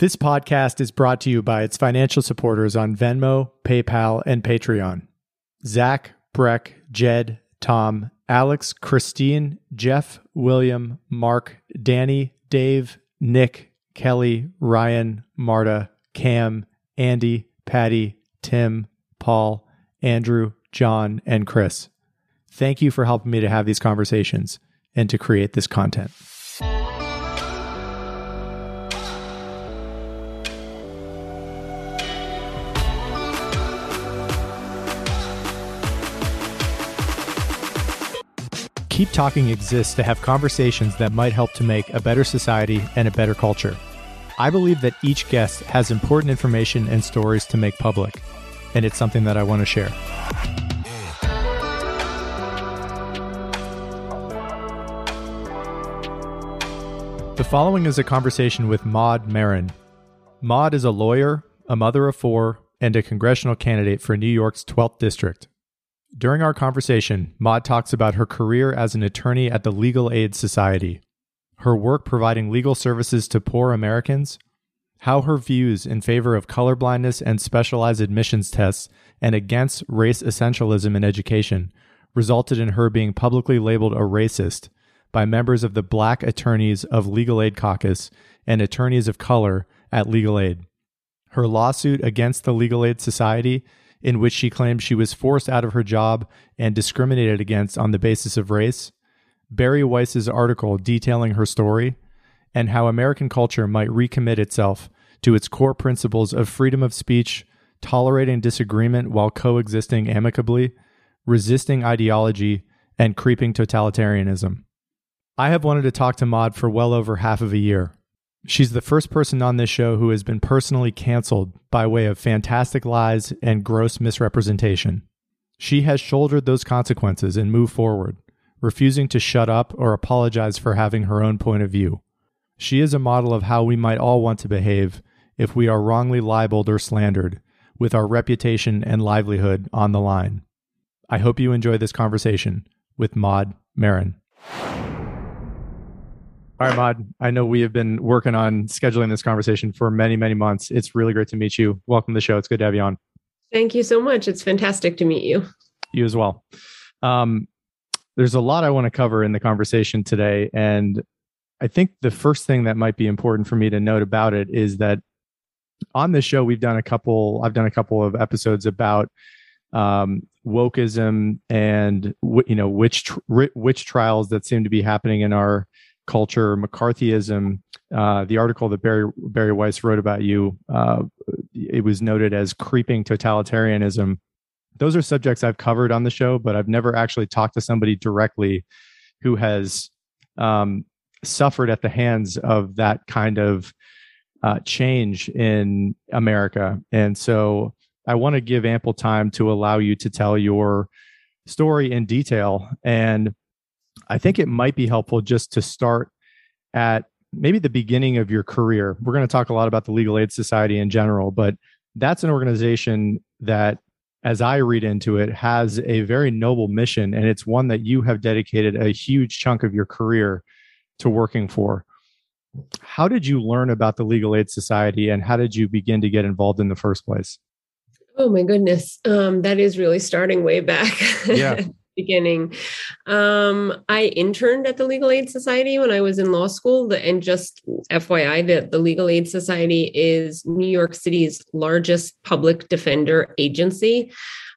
This podcast is brought to you by its financial supporters on Venmo, PayPal, and Patreon. Zach, Breck, Jed, Tom, Alex, Christine, Jeff, William, Mark, Danny, Dave, Nick, Kelly, Ryan, Marta, Cam, Andy, Patty, Tim, Paul, Andrew, John, and Chris. Thank you for helping me to have these conversations and to create this content. Keep Talking exists to have conversations that might help to make a better society and a better culture. I believe that each guest has important information and stories to make public, and it's something that I want to share. The following is a conversation with Maud Maron. Maud is a lawyer, a mother of four, and a congressional candidate for New York's 12th District. During our conversation, Maud talks about her career as an attorney at the Legal Aid Society, her work providing legal services to poor Americans, how her views in favor of colorblindness and specialized admissions tests and against race essentialism in education resulted in her being publicly labeled a racist by members of the Black Attorneys of Legal Aid Caucus and attorneys of color at Legal Aid. Her lawsuit against the Legal Aid Society in which she claimed she was forced out of her job and discriminated against on the basis of race, Bari Weiss's article detailing her story, and how American culture might recommit itself to its core principles of freedom of speech, tolerating disagreement while coexisting amicably, resisting ideology, and creeping totalitarianism. I have wanted to talk to Maud for well over half of a year. She's the first person on this show who has been personally canceled by way of fantastic lies and gross misrepresentation. She has shouldered those consequences and moved forward, refusing to shut up or apologize for having her own point of view. She is a model of how we might all want to behave if we are wrongly libeled or slandered, with our reputation and livelihood on the line. I hope you enjoy this conversation with Maud Maron. All right, Maud. I know we have been working on scheduling this conversation for many, many months. It's really great to meet you. Welcome to the show. It's good to have you on. Thank you so much. It's fantastic to meet you. You as well. Um, there's a lot I want to cover in the conversation today. And I think the first thing that might be important for me to note about it is that on this show, we've done a couple, I've done a couple of episodes about um, wokeism and, you know, which, which trials that seem to be happening in our culture, McCarthyism. Uh, the article that Barry Bari Weiss wrote about you, uh, it was noted as creeping totalitarianism. Those are subjects I've covered on the show, but I've never actually talked to somebody directly who has um, suffered at the hands of that kind of uh, change in America. And so I want to give ample time to allow you to tell your story in detail. And I think it might be helpful just to start at maybe the beginning of your career. We're going to talk a lot about the Legal Aid Society in general, but that's an organization that, as I read into it, has a very noble mission. And it's one that you have dedicated a huge chunk of your career to working for. How did you learn about the Legal Aid Society and how did you begin to get involved in the first place? Oh my goodness. Um, that is really starting way back. Yeah. beginning. Um, I interned at the Legal Aid Society when I was in law school. And just FYI, the, the Legal Aid Society is New York City's largest public defender agency.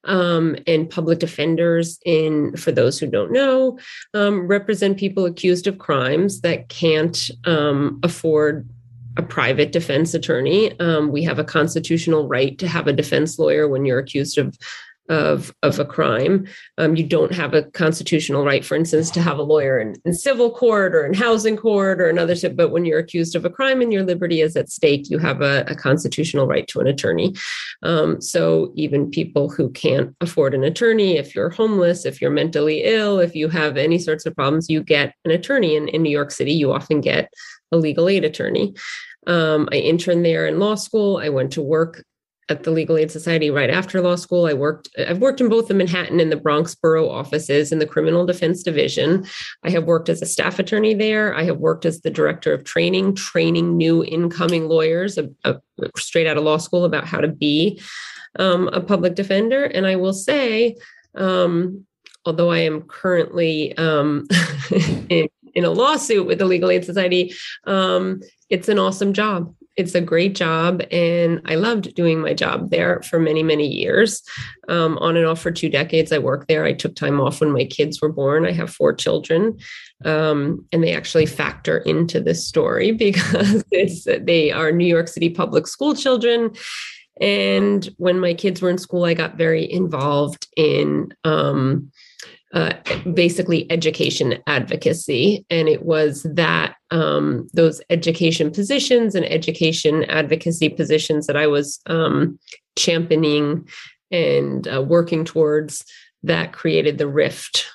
Um, and public defenders in for those who don't know um, represent people accused of crimes that can't um, afford a private defense attorney. Um, we have a constitutional right to have a defense lawyer when you're accused of of of a crime. Um, you don't have a constitutional right, for instance, to have a lawyer in, in civil court or in housing court or another. But when you're accused of a crime and your liberty is at stake, you have a, a constitutional right to an attorney. Um, so even people who can't afford an attorney, if you're homeless, if you're mentally ill, if you have any sorts of problems, you get an attorney. In, in New York City, you often get a legal aid attorney. Um, I interned there in law school. I went to work at the Legal Aid Society right after law school. I worked, I've worked in both the Manhattan and the Bronx borough offices in the criminal defense division. I have worked as a staff attorney there. I have worked as the director of training, training new incoming lawyers uh, straight out of law school about how to be um, a public defender. And I will say, um, although I am currently um, in, in, a lawsuit with the Legal Aid Society, um, it's an awesome job it's a great job and i loved doing my job there for many many years. Um, on and off for two decades i worked there. I took time off when my kids were born. I have four children um, and they actually factor into this story because they are new york city public school children. And when my kids were in school i got very involved in um, uh, basically education advocacy. And it was that um, those education positions and education advocacy positions that I was um, championing and uh, working towards that created the rift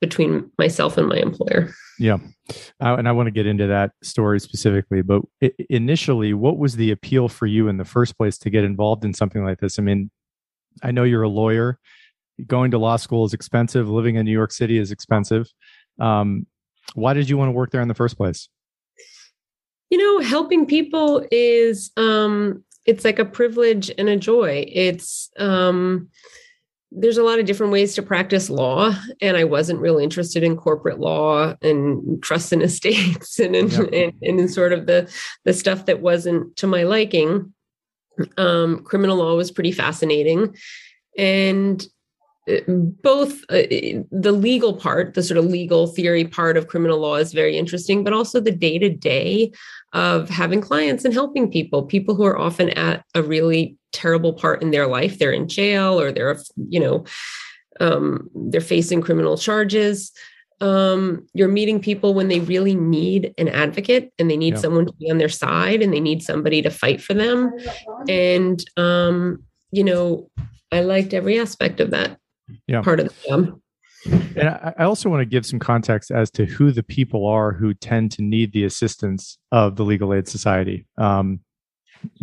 between myself and my employer. Yeah. Uh, and I want to get into that story specifically, but initially, what was the appeal for you in the first place to get involved in something like this? I mean, I know you're a lawyer going to law school is expensive. Living in New York City is expensive. Um, why did you want to work there in the first place? You know, helping people is um, it's like a privilege and a joy. It's um, there's a lot of different ways to practice law, and I wasn't really interested in corporate law and trusts and estates and in, yeah. and, and in sort of the the stuff that wasn't to my liking. Um, criminal law was pretty fascinating, and both uh, the legal part, the sort of legal theory part of criminal law is very interesting, but also the day to day of having clients and helping people, people who are often at a really terrible part in their life. They're in jail or they're, you know, um, they're facing criminal charges. Um, you're meeting people when they really need an advocate and they need yeah. someone to be on their side and they need somebody to fight for them. And, um, you know, I liked every aspect of that yeah. part of the job. And I also want to give some context as to who the people are who tend to need the assistance of the Legal Aid Society. Um,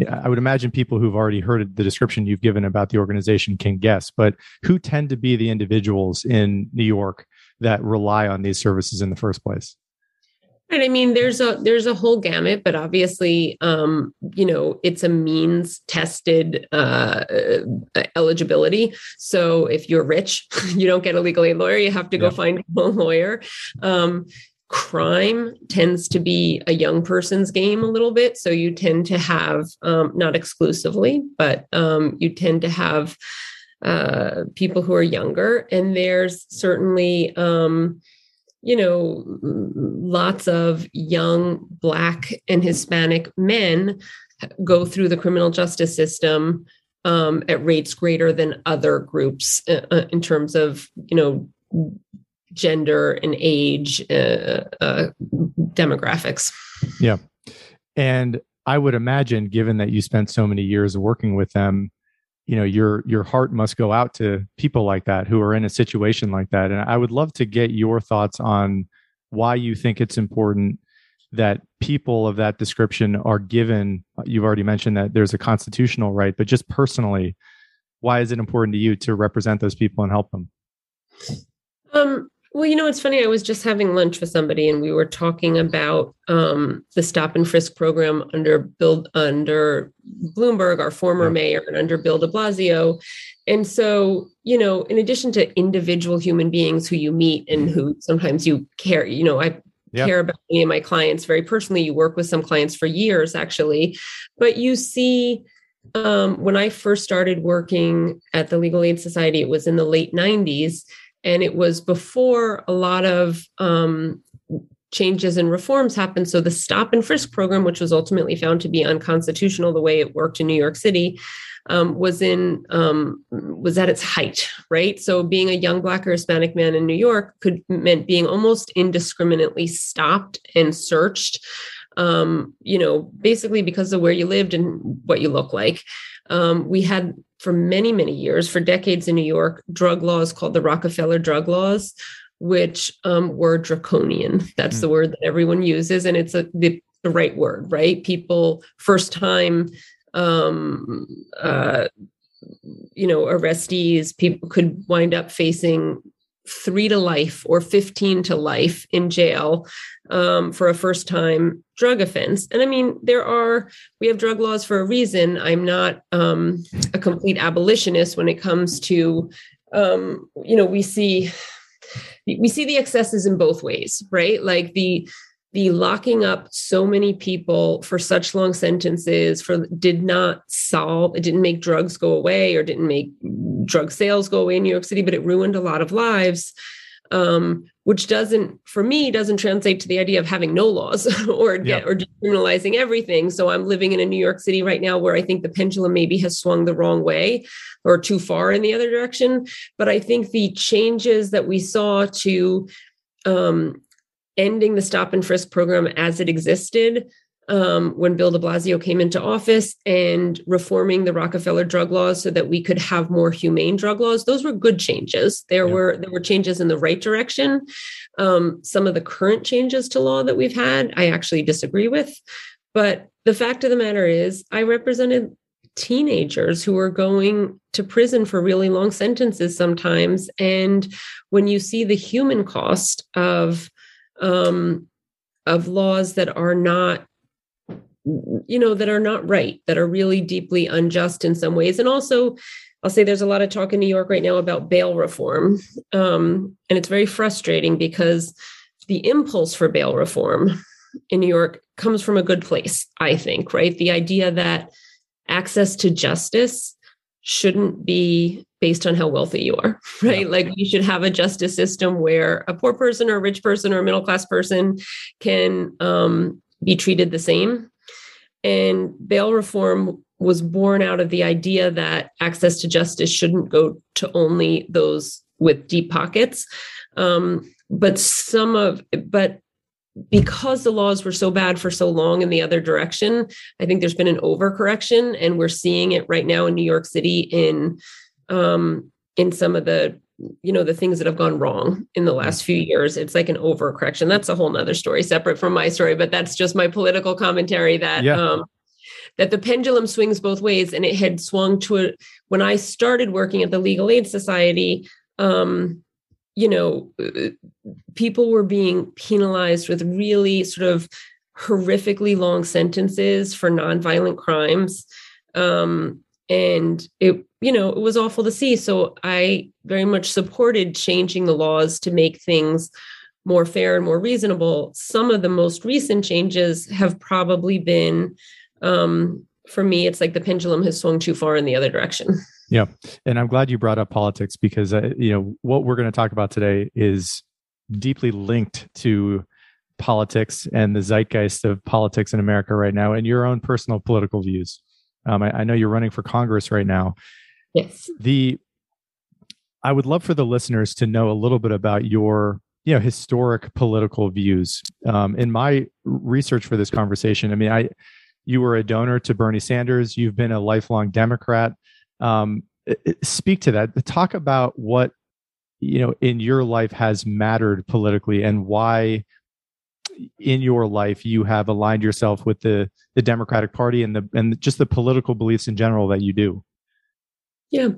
I would imagine people who've already heard the description you've given about the organization can guess, but who tend to be the individuals in New York that rely on these services in the first place? Right. I mean, there's a there's a whole gamut, but obviously, um, you know, it's a means tested uh, eligibility. So if you're rich, you don't get a legal aid lawyer. You have to go yeah. find a lawyer. Um, crime tends to be a young person's game a little bit. So you tend to have um, not exclusively, but um, you tend to have uh, people who are younger, and there's certainly um, you know, lots of young Black and Hispanic men go through the criminal justice system um, at rates greater than other groups uh, uh in terms of, you know, gender and age uh, uh, demographics. Yeah. And I would imagine, given that you spent so many years working with them, you know your your heart must go out to people like that who are in a situation like that. And i would love to get your thoughts on why you think it's important that people of that description are given you've already mentioned that there's a constitutional right but just personally why is it important to you to represent those people and help them? Um well, you know, it's funny. I was just having lunch with somebody, and we were talking about um, the stop and frisk program under Bill under Bloomberg, our former yeah. mayor, and under Bill De Blasio. And so, you know, in addition to individual human beings who you meet and who sometimes you care, you know, I yeah. care about any of my clients very personally. You work with some clients for years, actually, but you see um, when I first started working at the Legal Aid Society, it was in the late 90s and it was before a lot of um, changes and reforms happened. So the stop and frisk program, which was ultimately found to be unconstitutional the way it worked in New York City, um, was in um, was at its height, right? So being a young Black or Hispanic man in New York could meant being almost indiscriminately stopped and searched. Um, you know, basically because of where you lived and what you look like. Um, we had for many, many years, for decades in New York, drug laws called the Rockefeller drug laws, which um, were draconian. That's mm. the word that everyone uses, and it's a, the, the right word, right? People, first time um, uh, you know, arrestees, people could wind up facing three to life or 15 to life in jail um, for a first time drug offense. And I mean, there are, we have drug laws for a reason. I'm not um, a complete abolitionist when it comes to, um, you know, we see. We see the excesses in both ways, right? Like the the locking up so many people for such long sentences for did not solve it didn't make drugs go away or didn't make drug sales go away in new york city but it ruined a lot of lives um, which doesn't for me doesn't translate to the idea of having no laws or yeah. or decriminalizing everything so i'm living in a new york city right now where i think the pendulum maybe has swung the wrong way or too far in the other direction but i think the changes that we saw to um, ending the stop and frisk program as it existed um, when Bill de Blasio came into office and reforming the Rockefeller drug laws so that we could have more humane drug laws. Those were good changes. There yeah. were there were changes in the right direction. Um, some of the current changes to law that we've had, I actually disagree with. But the fact of the matter is, I represented teenagers who are going to prison for really long sentences sometimes. And when you see the human cost of um, of laws that are not you know that are not right that are really deeply unjust in some ways and also i'll say there's a lot of talk in new york right now about bail reform um, and it's very frustrating because the impulse for bail reform in new york comes from a good place i think right the idea that access to justice shouldn't be based on how wealthy you are, right? Yeah. Like you should have a justice system where a poor person or a rich person or a middle class person can um, be treated the same. And bail reform was born out of the idea that access to justice shouldn't go to only those with deep pockets. Um, but some of, but because the laws were so bad for so long in the other direction, I think there's been an overcorrection, and we're seeing it right now in New York City in um, in some of the you know the things that have gone wrong in the last few years it's like an overcorrection that's a whole nother story separate from my story but that's just my political commentary that yeah. um, that the pendulum swings both ways and it had swung to a, when i started working at the legal aid society um, you know people were being penalized with really sort of horrifically long sentences for nonviolent crimes um, and it you know it was awful to see. So i very much supported changing the laws to make things more fair and more reasonable. Some of the most recent changes have probably been um, for me it's like the pendulum has swung too far in the other direction. Yeah and i'm glad you brought up politics because uh, you know what we're going to talk about today is deeply linked to politics and the zeitgeist of politics in america right now and your own personal political views. Um, I, I know you're running for Congress right now. Yes. The I would love for the listeners to know a little bit about your you know historic political views. Um, in my research for this conversation, I mean, I you were a donor to Bernie Sanders. You've been a lifelong Democrat. Um, speak to that. Talk about what you know in your life has mattered politically and why in your life you have aligned yourself with the the Democratic Party and the and just the political beliefs in general that you do. Yeah.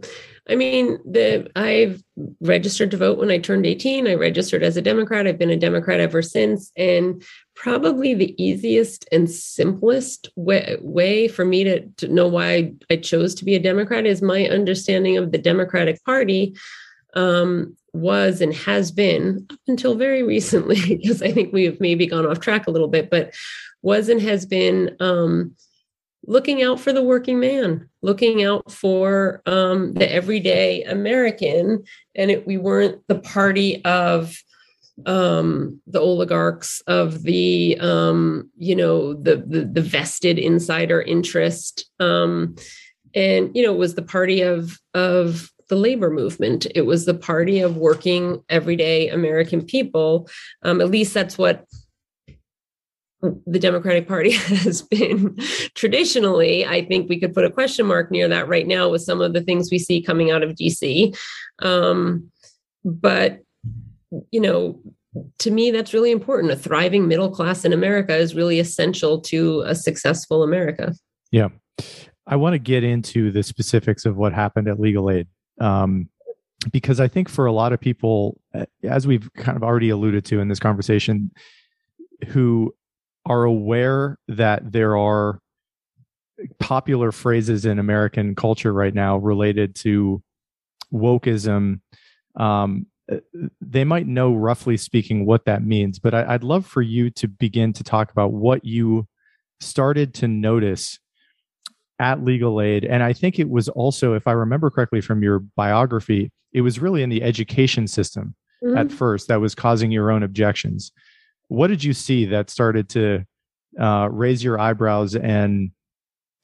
I mean, the I've registered to vote when I turned 18. I registered as a Democrat. I've been a Democrat ever since. And probably the easiest and simplest way, way for me to, to know why I chose to be a Democrat is my understanding of the Democratic Party um, was and has been up until very recently, because I think we've maybe gone off track a little bit, but was and has been um, looking out for the working man, looking out for um, the everyday American. And it, we weren't the party of um, the oligarchs, of the um, you know the, the, the vested insider interest, um, and you know it was the party of of the labor movement. It was the party of working everyday American people. Um, at least that's what the Democratic Party has been traditionally. I think we could put a question mark near that right now with some of the things we see coming out of DC. Um, but, you know, to me, that's really important. A thriving middle class in America is really essential to a successful America. Yeah. I want to get into the specifics of what happened at Legal Aid. Um, because I think for a lot of people, as we've kind of already alluded to in this conversation, who are aware that there are popular phrases in American culture right now related to wokeism, um, they might know roughly speaking what that means. But I, I'd love for you to begin to talk about what you started to notice at legal aid and i think it was also if i remember correctly from your biography it was really in the education system mm-hmm. at first that was causing your own objections what did you see that started to uh, raise your eyebrows and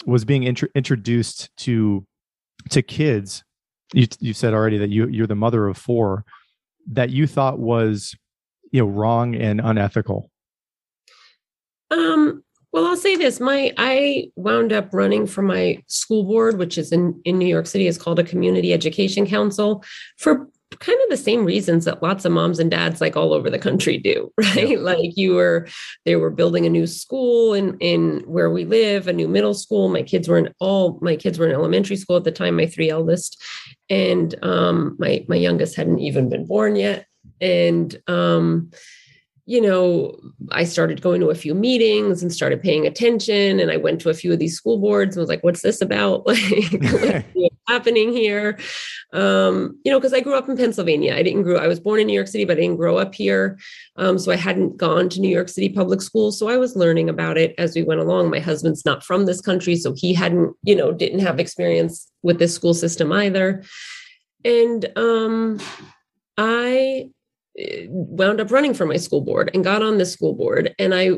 was being int- introduced to to kids? You, you said already that you you're the mother of four that you thought was you know wrong and unethical. Um well, I'll say this: my I wound up running for my school board, which is in in New York City, is called a community education council, for kind of the same reasons that lots of moms and dads like all over the country do right yeah. like you were they were building a new school in in where we live a new middle school my kids were in all my kids were in elementary school at the time my three eldest and um my my youngest hadn't even been born yet and um you know, I started going to a few meetings and started paying attention. And I went to a few of these school boards and was like, what's this about? Like, happening here? Um, you know, because I grew up in Pennsylvania. I didn't grow, I was born in New York City, but I didn't grow up here. Um, so I hadn't gone to New York City public schools. So I was learning about it as we went along. My husband's not from this country. So he hadn't, you know, didn't have experience with this school system either. And um, I wound up running for my school board and got on the school board. And i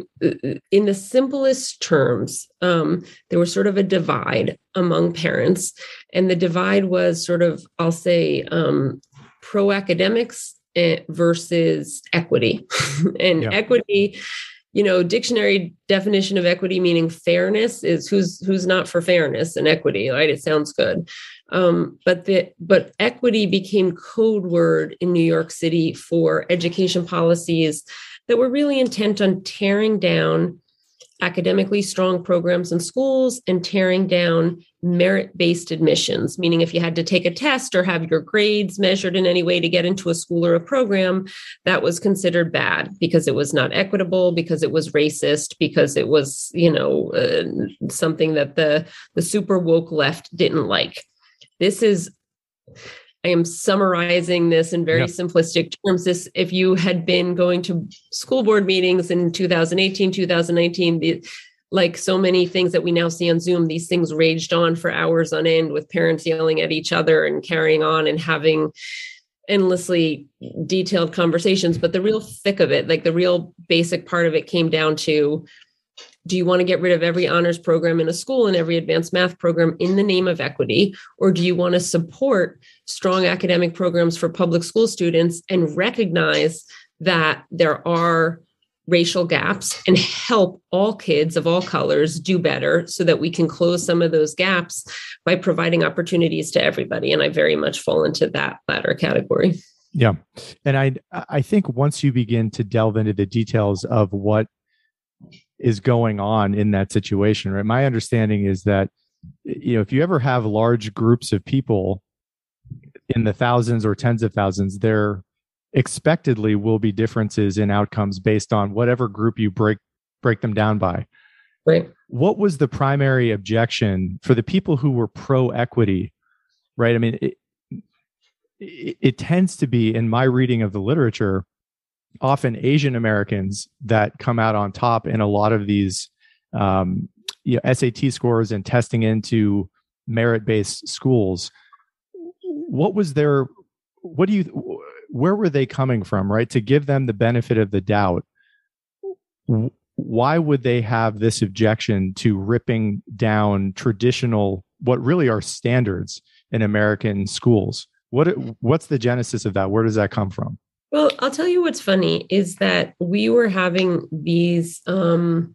in the simplest terms um, there was sort of a divide among parents. And the divide was sort of i'll say um, pro academics eh, versus equity. And yeah. equity you know dictionary definition of equity meaning fairness is who's who's not for fairness and equity right? It sounds good um, but the but equity became code word in New York City for education policies that were really intent on tearing down academically strong programs in schools and tearing down merit based admissions, meaning if you had to take a test or have your grades measured in any way to get into a school or a program, that was considered bad because it was not equitable, because it was racist, because it was, you know, uh, something that the, the super woke left didn't like. This is I am summarizing this in very yep. simplistic terms. This, if you had been going to school board meetings in 2018, 2019, the, like so many things that we now see on Zoom, these things raged on for hours on end with parents yelling at each other and carrying on and having endlessly detailed conversations. But the real thick of it, like the real basic part of it, came down to do you want to get rid of every honors program in a school and every advanced math program in the name of equity? Or do you want to support strong academic programs for public school students and recognize that there are racial gaps and help all kids of all colors do better so that we can close some of those gaps by providing opportunities to everybody? And i very much fall into that latter category. Yeah. And i i think once you begin to delve into the details of what is going on in that situation right? My understanding is that you know if you ever have large groups of people in the thousands or tens of thousands there expectedly will be differences in outcomes based on whatever group you break break them down by. Right. What was the primary objection for the people who were pro equity right? I mean it, it, it tends to be in my reading of the literature often Asian Americans that come out on top in a lot of these um, you know, SAT scores and testing into merit based schools. What was their, what do you, where were they coming from, right? To give them the benefit of the doubt. Why would they have this objection to ripping down traditional, what really are standards in American schools? What, what's the genesis of that? Where does that come from? Well, I'll tell you what's funny is that we were having these um,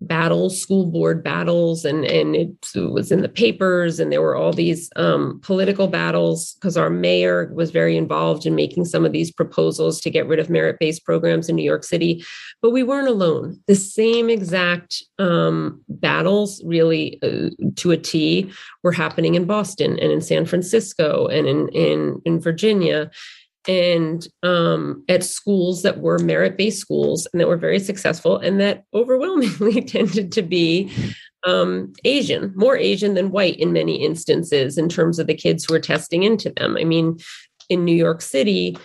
battles, school board battles, and and it was in the papers, and there were all these um, political battles because our mayor was very involved in making some of these proposals to get rid of merit-based programs in New York City. But we weren't alone. The same exact um, battles, really uh, to a T, were happening in Boston and in San Francisco and in in, in Virginia and um, at schools that were merit based schools and that were very successful and that overwhelmingly tended to be um, Asian, more Asian than white in many instances in terms of the kids who are testing into them. I mean, in New York City,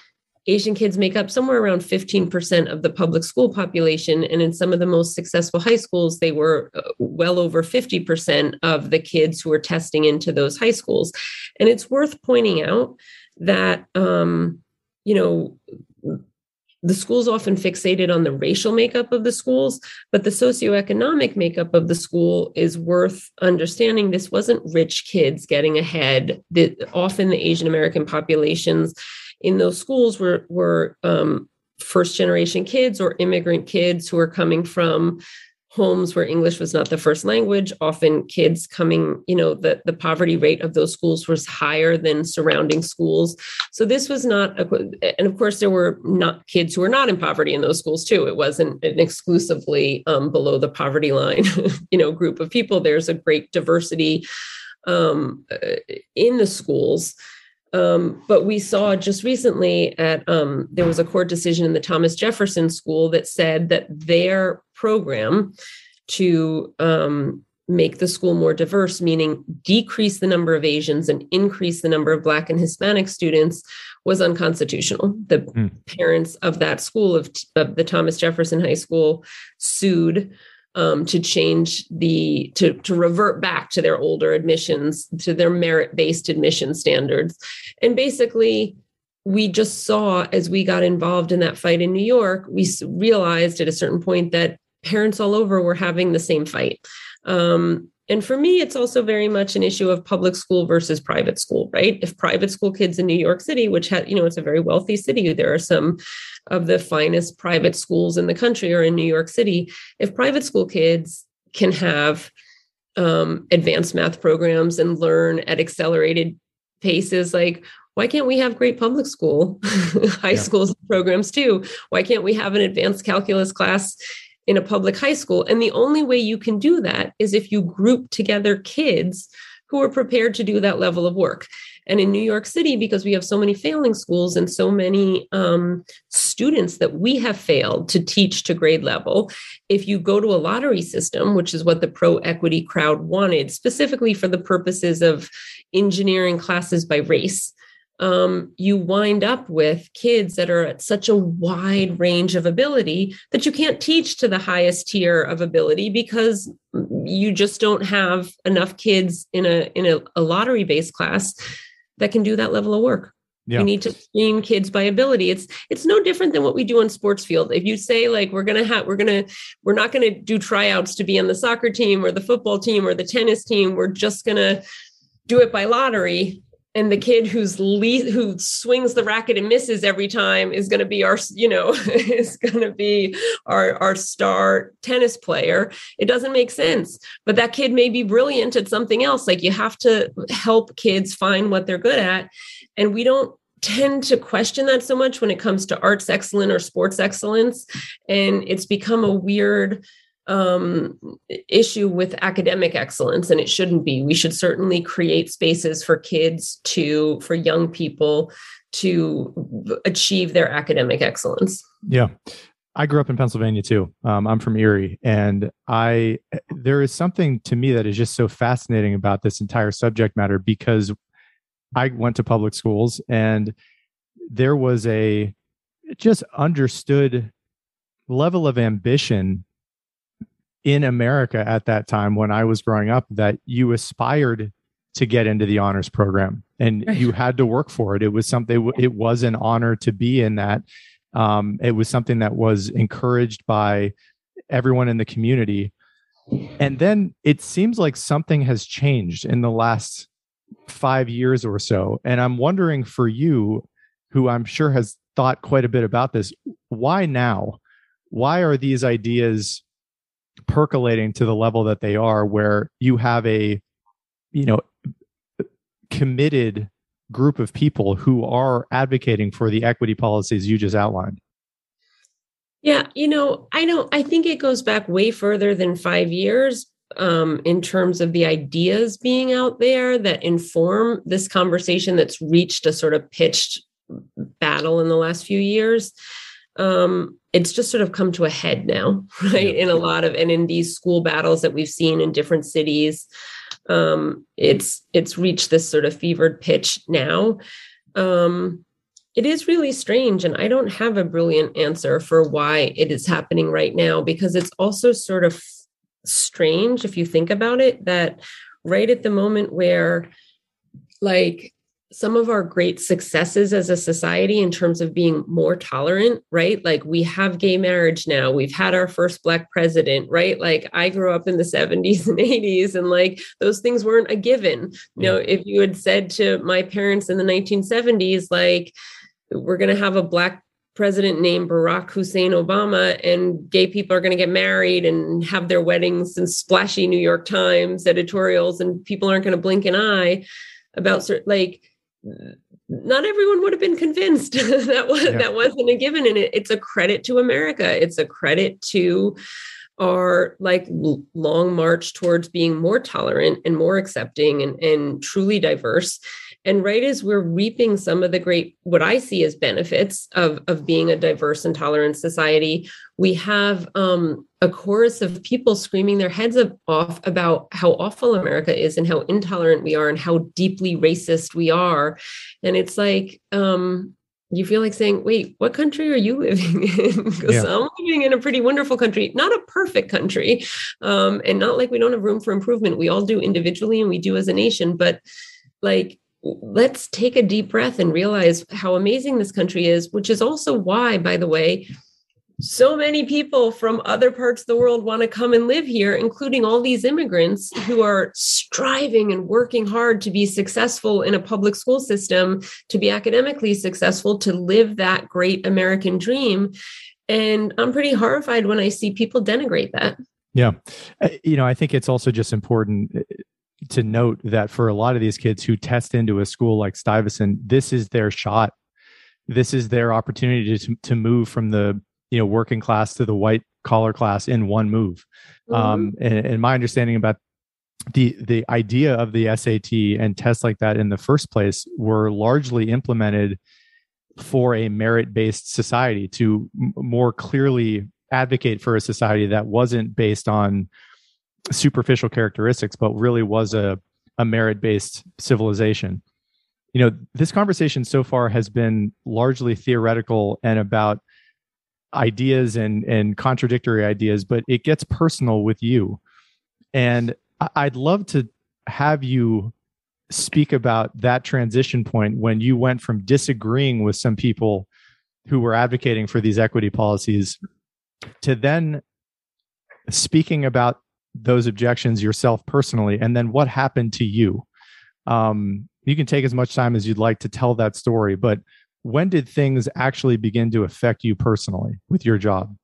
Asian kids make up somewhere around 15% of the public school population. And in some of the most successful high schools, they were uh, well over 50% of the kids who were testing into those high schools. And it's worth pointing out that um, you know, the schools often fixated on the racial makeup of the schools, but the socioeconomic makeup of the school is worth understanding. This wasn't rich kids getting ahead. The, often the Asian American populations in those schools were were um, first generation kids or immigrant kids who are coming from homes where English was not the first language, often kids coming, you know, the, the poverty rate of those schools was higher than surrounding schools. So this was not, a, and of course, there were not kids who were not in poverty in those schools too. It wasn't an exclusively um, below the poverty line, you know, group of people. There's a great diversity um, uh, in the schools. Um, but we saw just recently at um, there was a court decision in the Thomas Jefferson School that said that their program to um, make the school more diverse, meaning decrease the number of Asians and increase the number of Black and Hispanic students, was unconstitutional. The mm. parents of that school, of, of the Thomas Jefferson High School, sued um, to change the to to revert back to their older admissions to their merit based admission standards. And basically we just saw as we got involved in that fight in new york we realized at a certain point that parents all over were having the same fight. Um, and for me, it's also very much an issue of public school versus private school, right? If private school kids in New York City, which had, you know, it's a very wealthy city, there are some of the finest private schools in the country are in New York City. If private school kids can have um, advanced math programs and learn at accelerated paces, like why can't we have great public school high yeah. schools programs too? Why can't we have an advanced calculus class in a public high school. And the only way you can do that is if you group together kids who are prepared to do that level of work. And in New York City, because we have so many failing schools and so many um, students that we have failed to teach to grade level, if you go to a lottery system, which is what the pro equity crowd wanted, specifically for the purposes of engineering classes by race, um, you wind up with kids that are at such a wide range of ability that you can't teach to the highest tier of ability because you just don't have enough kids in a in a, a lottery based class that can do that level of work. Yeah. You need to screen kids by ability. It's it's no different than what we do on sports field. If you say like we're gonna have we're gonna we're not gonna do tryouts to be on the soccer team or the football team or the tennis team, we're just gonna do it by lottery and the kid who's le- who swings the racket and misses every time is going to be our you know is going to be our our star tennis player. It doesn't make sense. But that kid may be brilliant at something else. Like you have to help kids find what they're good at. And we don't tend to question that so much when it comes to arts excellence or sports excellence. And it's become a weird um, issue with academic excellence, and it shouldn't be. We should certainly create spaces for kids to, for young people to achieve their academic excellence. Yeah. I grew up in Pennsylvania too. Um, I'm from Erie, and I there is something to me that is just so fascinating about this entire subject matter because I went to public schools and there was a just understood level of ambition in America at that time when I was growing up that you aspired to get into the honors program and you had to work for it. It was something, it was an honor to be in that. Um, it was something that was encouraged by everyone in the community. And then it seems like something has changed in the last five years or so. And I'm wondering for you, who I'm sure has thought quite a bit about this, why now? Why are these ideas percolating to the level that they are where you have a you know committed group of people who are advocating for the equity policies you just outlined. Yeah you know i don't i think it goes back way further than five years um, in terms of the ideas being out there that inform this conversation that's reached a sort of pitched battle in the last few years. Um, it's just sort of come to a head now right? In a lot of and in these school battles that we've seen in different cities um, it's it's reached this sort of fevered pitch now. Um, it is really strange and i don't have a brilliant answer for why it is happening right now because it's also sort of strange if you think about it that right at the moment where like some of our great successes as a society in terms of being more tolerant, right? Like we have gay marriage now. We've had our first black president, right? Like I grew up in the 70s and 80s and like those things weren't a given. You know, if you had said to my parents in the 1970s like we're going to have a black president named Barack Hussein Obama and gay people are going to get married and have their weddings in splashy New York Times editorials and people aren't going to blink an eye about certain like not everyone would have been convinced. That was yeah. that wasn't a given and it, it's a credit to america. It's a credit to our like long march towards being more tolerant and more accepting and, and truly diverse. And right as we're reaping some of the great, what I see as benefits of, of being a diverse and tolerant society, we have um, a chorus of people screaming their heads off about how awful America is and how intolerant we are and how deeply racist we are. And it's like, um, you feel like saying, wait, what country are you living in? Because yeah. I'm living in a pretty wonderful country, not a perfect country. Um, and not like we don't have room for improvement. We all do individually and we do as a nation. But like let's take a deep breath and realize how amazing this country is, which is also why, by the way, so many people from other parts of the world want to come and live here, including all these immigrants who are striving and working hard to be successful in a public school system, to be academically successful, to live that great American dream. And I'm pretty horrified when I see people denigrate that. Yeah. Uh, you know, I think it's also just important to note that for a lot of these kids who test into a school like Stuyvesant, this is their shot. This is their opportunity to, to move from the you know working class to the white collar class in one move. Mm-hmm. Um, and, and my understanding about the the idea of the SAT and tests like that in the first place were largely implemented for a merit based society to m- more clearly advocate for a society that wasn't based on superficial characteristics, but really was a, a merit based civilization. You know, this conversation so far has been largely theoretical and about ideas and, and contradictory ideas, but it gets personal with you. And I'd love to have you speak about that transition point when you went from disagreeing with some people who were advocating for these equity policies to then speaking about those objections yourself personally and then what happened to you um, you can take as much time as you'd like to tell that story but when did things actually begin to affect you personally with your job?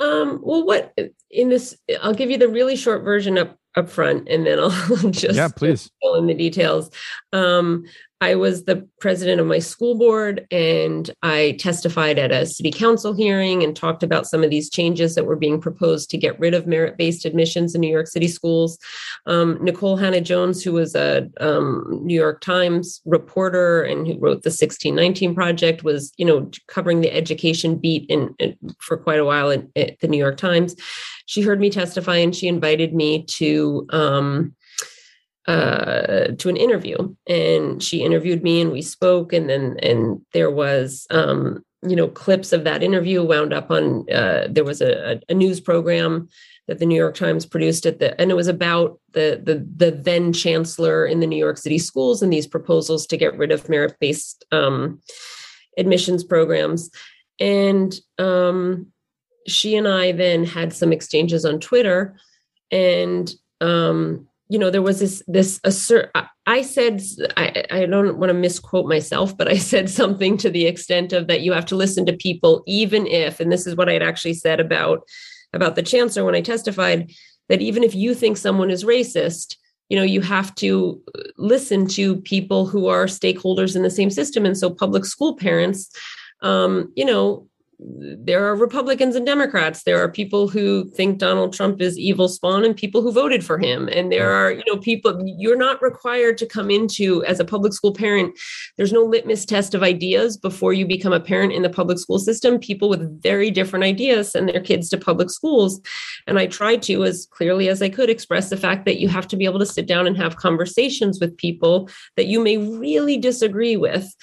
Um, well what in this i'll give you the really short version up up front and then i'll just yeah please. fill in the details. Um, I was the president of my school board and I testified at a city council hearing and talked about some of these changes that were being proposed to get rid of merit based admissions in New York City schools. Um, Nikole Hannah-Jones, who was a um, New York Times reporter and who wrote the 1619 Project, was you know covering the education beat in, in for quite a while at, at, the New York Times. She heard me testify and she invited me to. Um, uh, to an interview. And she interviewed me and we spoke and then and there was um, you know clips of that interview wound up on uh, there was a, a, news program that the New York Times produced at the and it was about the the the then chancellor in the New York City schools and these proposals to get rid of merit based um, admissions programs. And um, she and I then had some exchanges on Twitter and um, you know there was this this assert i said i i don't want to misquote myself but i said something to the extent of that you have to listen to people even if and this is what i had actually said about about the chancellor when I testified that even if you think someone is racist, you know, you have to listen to people who are stakeholders in the same system. And so public school parents, um, you know, there are Republicans and Democrats. There are people who think Donald Trump is evil spawn and people who voted for him. And there are, you know, people you're not required to come into as a public school parent. There's no litmus test of ideas before you become a parent in the public school system. People with very different ideas send their kids to public schools. And I tried to, as clearly as I could, express the fact that you have to be able to sit down and have conversations with people that you may really disagree with.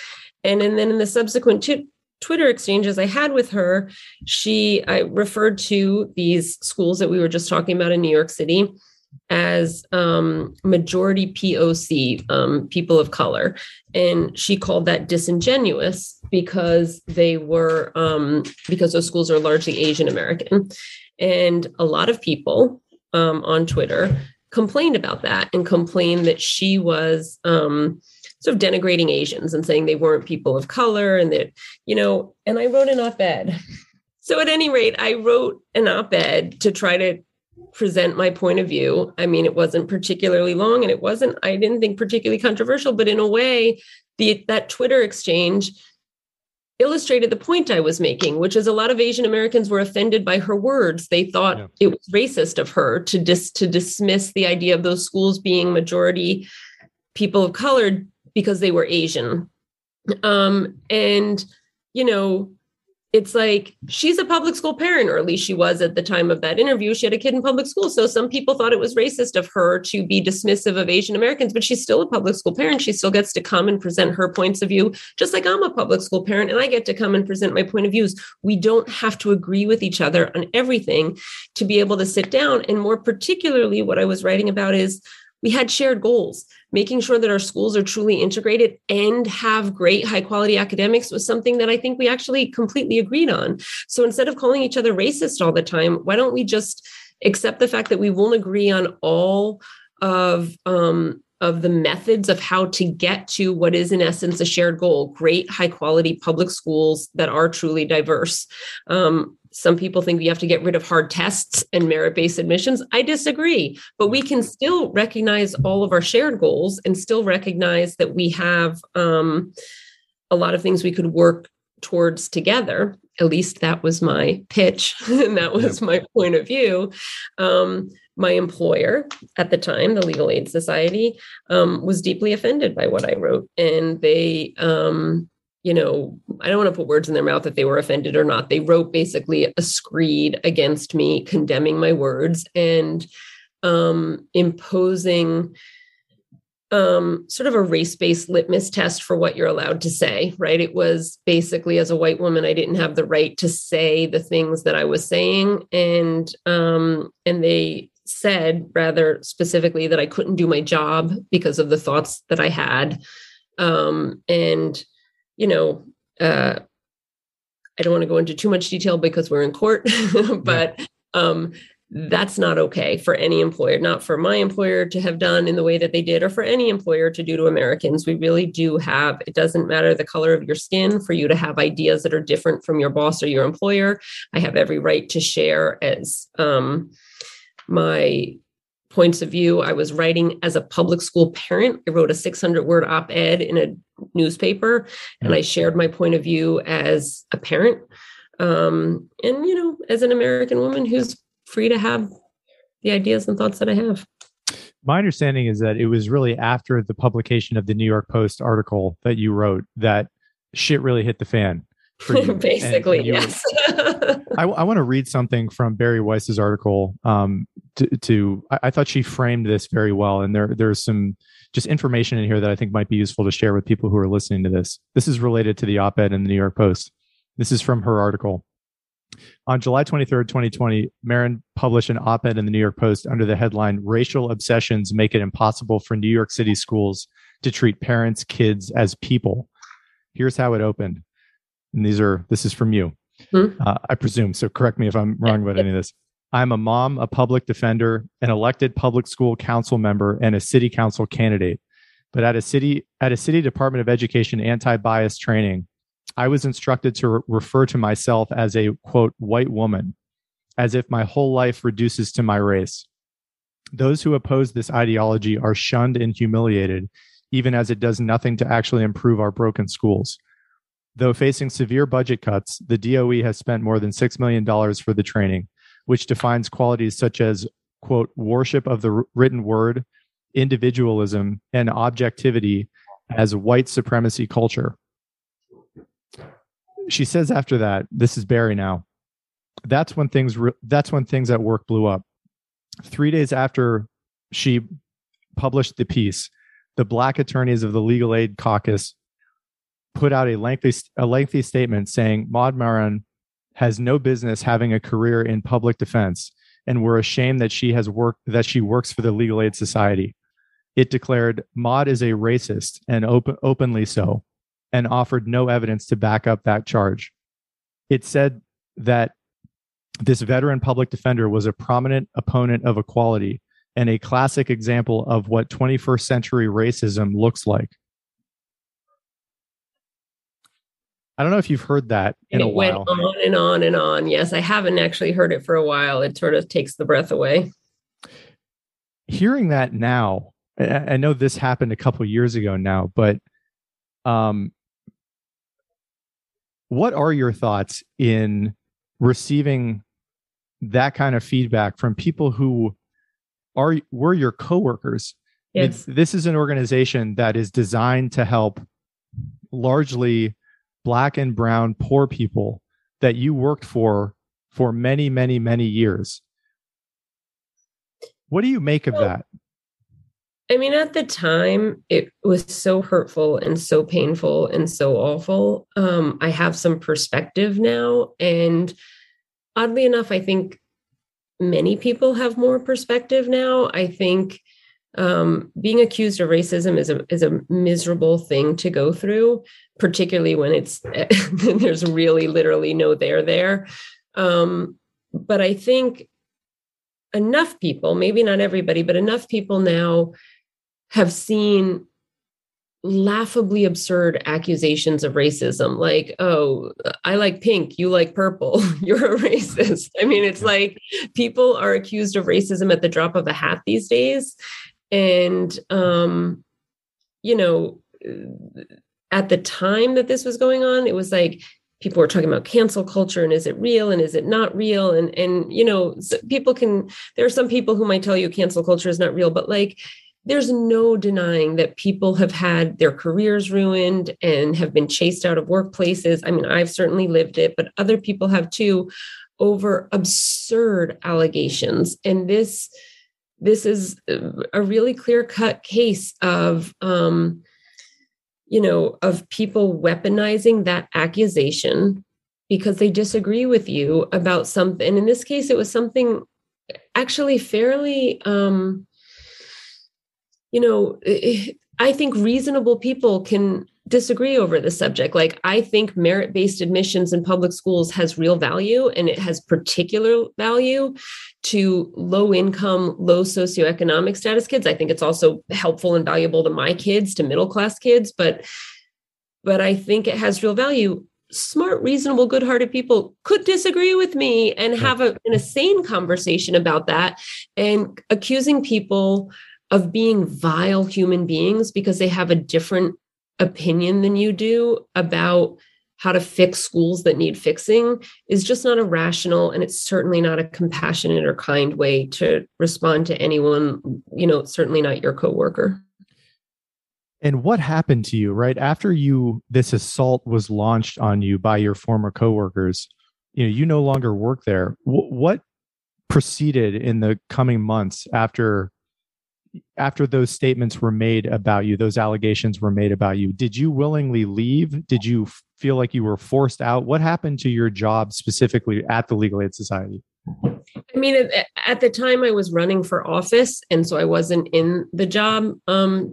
And, and then in the subsequent t- Twitter exchanges I had with her, she I referred to these schools that we were just talking about in New York City as um, majority POC, um, people of color. And she called that disingenuous because they were, um, because those schools are largely Asian American. And a lot of people um, on Twitter complained about that and complained that she was um, sort of denigrating Asians and saying they weren't people of color and that, you know, and I wrote an op ed. So, at any rate, I wrote an op ed to try to present my point of view. I mean, it wasn't particularly long and it wasn't, I didn't think particularly controversial, but in a way, the that Twitter exchange illustrated the point I was making, which is a lot of Asian Americans were offended by her words. They thought yeah. it was racist of her to dis to dismiss the idea of those schools being majority people of color because they were Asian. Um, and, you know, it's like she's a public school parent, or at least she was at the time of that interview. She had a kid in public school. So some people thought it was racist of her to be dismissive of Asian Americans, but she's still a public school parent. She still gets to come and present her points of view, just like I'm a public school parent and I get to come and present my point of views. We don't have to agree with each other on everything to be able to sit down. And more particularly, what I was writing about is we had shared goals making sure that our schools are truly integrated and have great high quality academics was something that I think we actually completely agreed on. So instead of calling each other racist all the time, why don't we just accept the fact that we won't agree on all of um, of the methods of how to get to what is in essence a shared goal great high quality public schools that are truly diverse um, some people think we have to get rid of hard tests and merit based admissions. I disagree, but we can still recognize all of our shared goals and still recognize that we have um, a lot of things we could work towards together. At least that was my pitch, and that was my point of view. Um, my employer at the time, the Legal Aid Society, um, was deeply offended by what I wrote, and they um, you know, I don't want to put words in their mouth if they were offended or not. They wrote basically a screed against me, condemning my words and um, imposing um, sort of a race based litmus test for what you're allowed to say, right? It was basically, as a white woman, I didn't have the right to say the things that I was saying. And, um, and they, said rather specifically that I couldn't do my job because of the thoughts that I had. Um, and you know, uh, I don't want to go into too much detail because we're in court, but um, that's not okay for any employer, not for my employer to have done in the way that they did, or for any employer to do to Americans. We really do have, it doesn't matter the color of your skin for you to have ideas that are different from your boss or your employer. I have every right to share as um, my points of view. I was writing as a public school parent. I wrote a 600 word op ed in a newspaper and I shared my point of view as a parent. Um, and, you know, as an American woman who's free to have the ideas and thoughts that I have. My understanding is that it was really after the publication of the New York Post article that you wrote that shit really hit the fan. Basically, and, and yes. I, I want to read something from Bari Weiss's article. Um, to, to I, I, thought she framed this very well, and there there's some just information in here that I think might be useful to share with people who are listening to this. This is related to the op-ed in the New York Post. This is from her article. On July 23rd, 2020, Maron published an op ed in the New York Post under the headline Racial Obsessions Make It Impossible for New York City Schools to Treat Parents, Kids as People. Here's how it opened. And these are, this is from you. Mm-hmm. Uh, I presume. So correct me if I'm wrong about any of this. I'm a mom, a public defender, an elected public school council member, and a city council candidate. But at a city at a city Department of Education anti-bias training, I was instructed to re- refer to myself as a quote white woman. as if my whole life reduces to my race. Those who oppose this ideology are shunned and humiliated, even as it does nothing to actually improve our broken schools. Though facing severe budget cuts, the DOE has spent more than $6 million for the training, which defines qualities such as, quote, worship of the written word, individualism, and objectivity as white supremacy culture. She says after that, this is Bari now. That's when things re- that's when things at work blew up. 3 days after she published the piece, the black attorneys of the Legal Aid Caucus put out a lengthy a lengthy statement saying Maud Maron has no business having a career in public defense and we're ashamed that she has worked that she works for the Legal Aid Society. It declared Maud is a racist and open, openly so and offered no evidence to back up that charge. It said that this veteran public defender was a prominent opponent of equality and a classic example of what 21st century racism looks like. I don't know if you've heard that in it a while. went on and on and on. Yes, I haven't actually heard it for a while. It sort of takes the breath away. Hearing that now, I know this happened a couple years ago now, but um, what are your thoughts in receiving that kind of feedback from people who are were your coworkers? Yes. This is an organization that is designed to help largely black and brown poor people that you worked for for many, many, many years. What do you make of that? I mean, at the time, it was so hurtful and so painful and so awful. Um, I have some perspective now. And oddly enough, I think many people have more perspective now. I think um, being accused of racism is a is a miserable thing to go through, particularly when it's there's really literally no there there. Um, but I think enough people, maybe not everybody, but enough people now have seen laughably absurd accusations of racism like oh i like pink you like purple you're a racist. I mean it's like people are accused of racism at the drop of a hat these days and um you know at the time that this was going on it was like people were talking about cancel culture and is it real and is it not real and and you know people can there are some people who might tell you cancel culture is not real but like there's no denying that people have had their careers ruined and have been chased out of workplaces. I mean, I've certainly lived it, but other people have too over absurd allegations. And this this is a really clear cut case of um, you know of people weaponizing that accusation because they disagree with you about something. And in this case it was something actually fairly um, you know, I think reasonable people can disagree over the subject. Like, I think merit based admissions in public schools has real value and it has particular value to low income, low socioeconomic status kids. I think it's also helpful and valuable to my kids, to middle class kids, but but I think it has real value. Smart, reasonable, good hearted people could disagree with me and have a, an sane conversation about that. And accusing people of being vile human beings because they have a different opinion than you do about how to fix schools that need fixing is just not a rational and it's certainly not a compassionate or kind way to respond to anyone you know certainly not your coworker. And what happened to you right? After you this assault was launched on you by your former coworkers you know you no longer work there. W- what proceeded in the coming months after after those statements were made about you, those allegations were made about you, did you willingly leave? Did you feel like you were forced out? What happened to your job specifically at the Legal Aid Society? I mean, at the time I was running for office, and so I wasn't in the job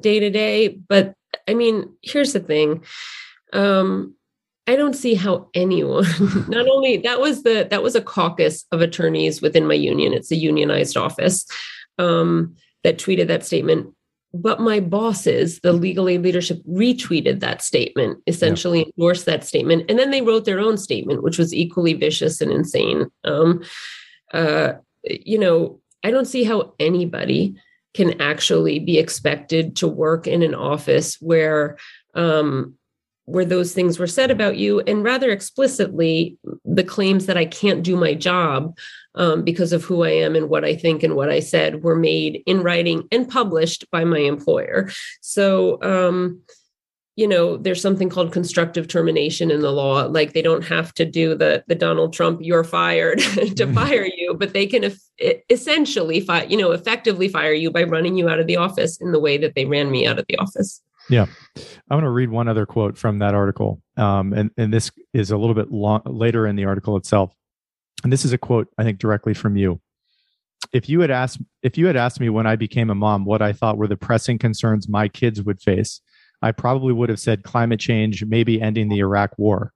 day to day. But I mean, here's the thing. Um, I don't see how anyone, not only that was the that was a caucus of attorneys within my union. It's a unionized office. Um, that tweeted that statement. But my bosses the legal aid leadership retweeted that statement essentially yeah. endorsed that statement. And then they wrote their own statement which was equally vicious and insane. Um, uh, you know, I don't see how anybody can actually be expected to work in an office where um, where those things were said about you, and rather explicitly, the claims that I can't do my job um, because of who I am and what I think and what I said were made in writing and published by my employer. So, um, you know there's something called constructive termination in the law like they don't have to do the the donald trump you're fired to mm-hmm. fire you but they can essentially fi- you know effectively fire you by running you out of the office in the way that they ran me out of the office yeah I'm going to read one other quote from that article um, and, and this is a little bit long, later in the article itself and this is a quote i think directly from you if you had asked if you had asked me when i became a mom what i thought were the pressing concerns my kids would face I probably would have said climate change, maybe ending the Iraq war.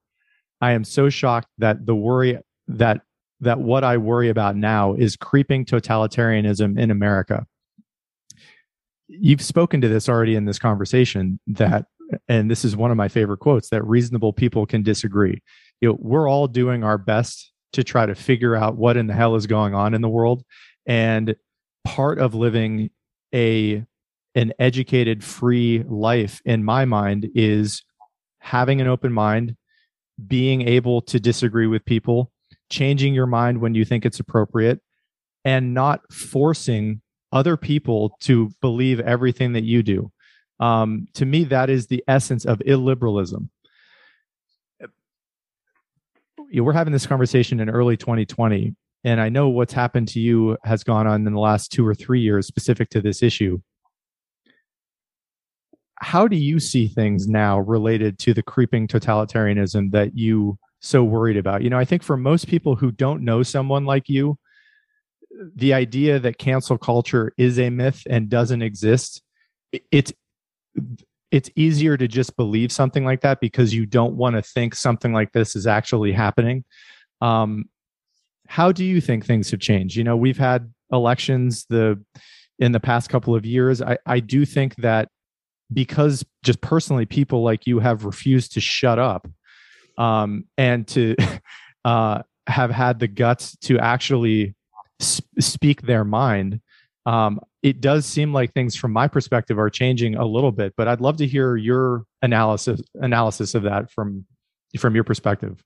I am so shocked that the worry that that what I worry about now is creeping totalitarianism in America. You've spoken to this already in this conversation that and this is one of my favorite quotes that reasonable people can disagree. You know, we're all doing our best to try to figure out what in the hell is going on in the world and part of living a an educated, free life, in my mind, is having an open mind, being able to disagree with people, changing your mind when you think it's appropriate, and not forcing other people to believe everything that you do. Um, to me, that is the essence of illiberalism. We're having this conversation in early 2020, and I know what's happened to you has gone on in the last two or three years specific to this issue how do you see things now related to the creeping totalitarianism that you so worried about? You know, I think for most people who don't know someone like you, the idea that cancel culture is a myth and doesn't exist, it's it's easier to just believe something like that because you don't want to think something like this is actually happening. Um, how do you think things have changed? You know, we've had elections the in the past couple of years. I, I do think that because just personally people like you have refused to shut up um, and to uh, have had the guts to actually sp- speak their mind um, it does seem like things from my perspective are changing a little bit but i'd love to hear your analysis analysis of that from from your perspective.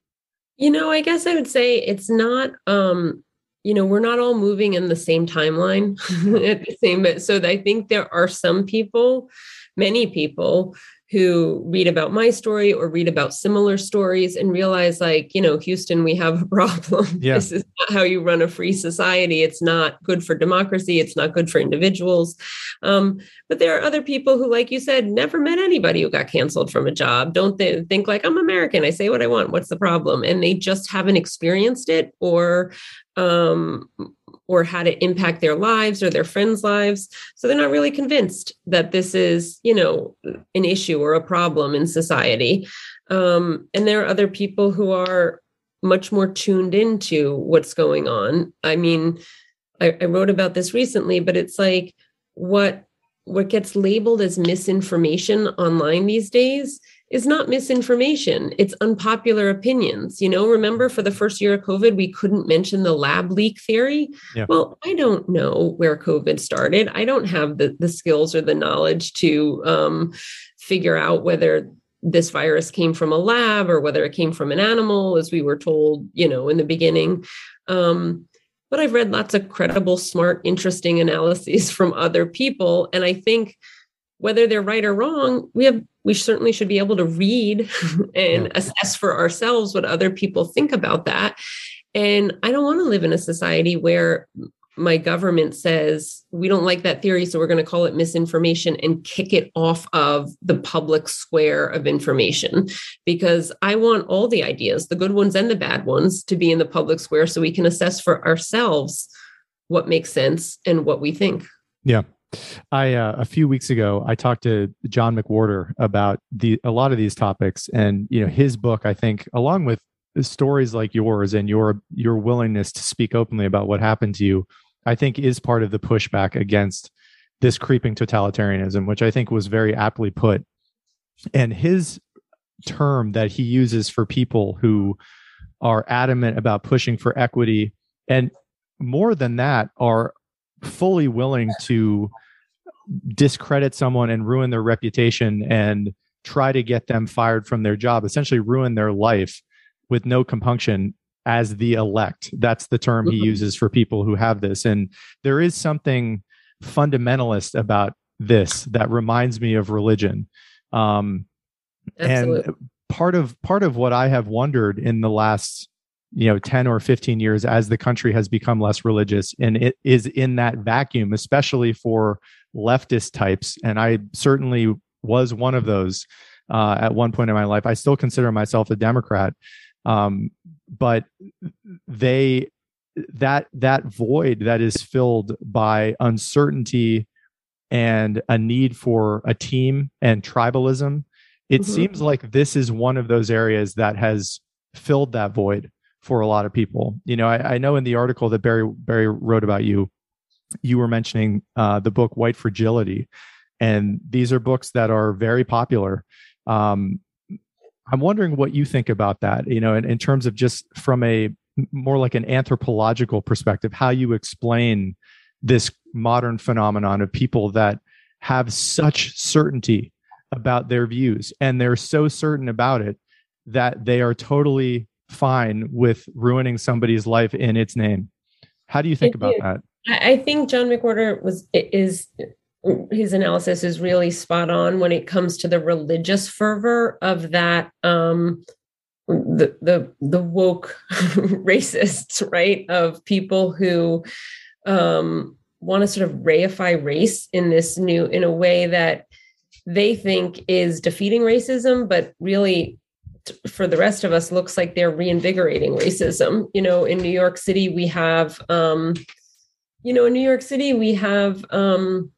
You know i guess i would say it's not um you know we're not all moving in the same timeline at the same so i think there are some people many people who read about my story or read about similar stories and realize like you know houston we have a problem. Yeah. this is not how you run a free society. It's not good for democracy. It's not good for individuals. Um, but there are other people who like you said never met anybody who got canceled from a job. Don't they think like i'm american. I say what i want. What's the problem? And they just haven't experienced it or um, or how it impact their lives or their friends' lives. So they're not really convinced that this is, you know, an issue or a problem in society. Um, and there are other people who are much more tuned into what's going on. I mean, I, I wrote about this recently, but it's like what what gets labeled as misinformation online these days is not misinformation. It's unpopular opinions. You know remember for the first year of covid we couldn't mention the lab leak theory? Yeah. well i don't know where covid started. I don't have the, the skills or the knowledge to um, figure out whether this virus came from a lab or whether it came from an animal as we were told you know in the beginning. Um, but i've read lots of credible smart interesting analyses from other people. And i think whether they're right or wrong we have we certainly should be able to read and yeah. assess for ourselves what other people think about that. And i don't want to live in a society where my government says we don't like that theory so we're going to call it misinformation and kick it off of the public square of information. Because i want all the ideas the good ones and the bad ones to be in the public square so we can assess for ourselves what makes sense and what we think. Yeah I uh, a few weeks ago I talked to John McWhorter about the a lot of these topics, and you know his book I think along with stories like yours and your your willingness to speak openly about what happened to you, I think is part of the pushback against this creeping totalitarianism, which I think was very aptly put. And his term that he uses for people who are adamant about pushing for equity and more than that are fully willing to discredit someone and ruin their reputation and try to get them fired from their job, essentially ruin their life with no compunction as the elect. That's the term he mm-hmm. uses for people who have this. And there is something fundamentalist about this that reminds me of religion. Um, and part of part of what I have wondered in the last you know 10 or 15 years as the country has become less religious and it is in that vacuum especially for leftist types. And i certainly was one of those uh, at one point in my life. I still consider myself a democrat um, but they that that void that is filled by uncertainty and a need for a team and tribalism it mm-hmm. seems like this is one of those areas that has filled that void for a lot of people. You know i, I know in the article that bari bari wrote about you you were mentioning uh, the book white fragility and these are books that are very popular. Um, i'm wondering what you think about that you know in, in terms of just from a more like an anthropological perspective how you explain this modern phenomenon of people that have such certainty about their views and they're so certain about it that they are totally fine with ruining somebody's life in its name. How do you think about that? I think john mcwhorter was is his analysis is really spot on when it comes to the religious fervor of that um the the the woke racists right of people who um want to sort of reify race in this new in a way that they think is defeating racism but really for the rest of us looks like they're reinvigorating racism you know in new york city we have um you know in new york city we have um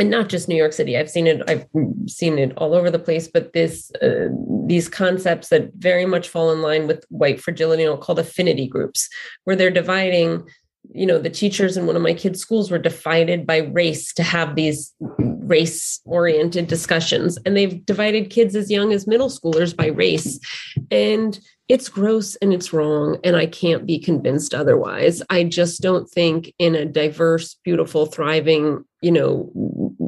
and not just New York City. I've seen it. I've seen it all over the place. But this, uh, these concepts that very much fall in line with white fragility, know, called affinity groups, where they're dividing you know the teachers in one of my kids schools were divided by race to have these race oriented discussions. And they've divided kids as young as middle schoolers by race. And it's gross and it's wrong and i can't be convinced otherwise. I just don't think in a diverse beautiful thriving you know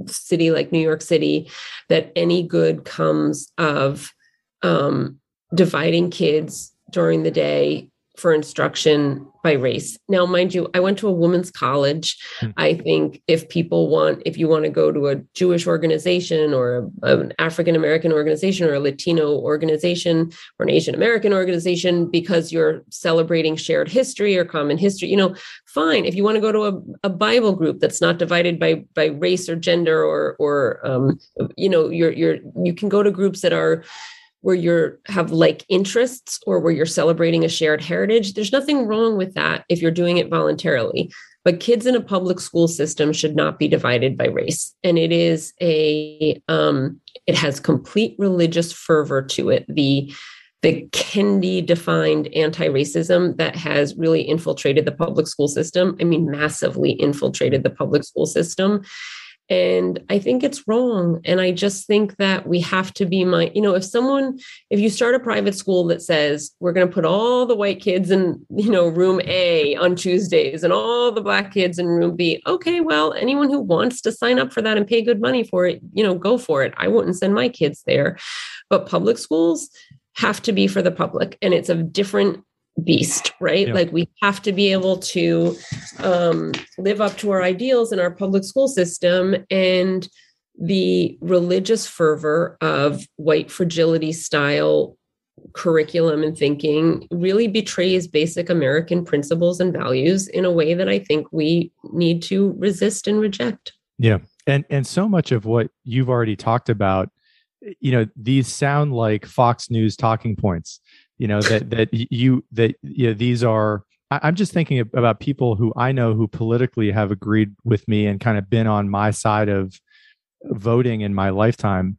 city like new york city that any good comes of um, dividing kids during the day for instruction by race. Now, mind you, I went to a women's college. Hmm. I think if people want, if you want to go to a Jewish organization or a, an African American organization or a Latino organization or an Asian American organization because you're celebrating shared history or common history, you know, fine. If you want to go to a, a Bible group that's not divided by by race or gender or or um, you know, you're you're you can go to groups that are where you're have like interests or where you're celebrating a shared heritage there's nothing wrong with that if you're doing it voluntarily but kids in a public school system should not be divided by race and it is a um, it has complete religious fervor to it the the Kendi defined anti racism that has really infiltrated the public school system. I mean, massively infiltrated the public school system. And I think it's wrong. And I just think that we have to be my, you know, if someone, if you start a private school that says we're going to put all the white kids in, you know, room A on Tuesdays and all the black kids in room B, okay, well, anyone who wants to sign up for that and pay good money for it, you know, go for it. I wouldn't send my kids there. But public schools have to be for the public and it's a different beast right? Yeah. like we have to be able to um, live up to our ideals in our public school system and the religious fervor of white fragility style curriculum and thinking really betrays basic american principles and values in a way that i think we need to resist and reject. Yeah. And and so much of what you've already talked about you know these sound like fox news talking points you know that that you that you know, these are i'm just thinking about people who i know who politically have agreed with me and kind of been on my side of voting in my lifetime.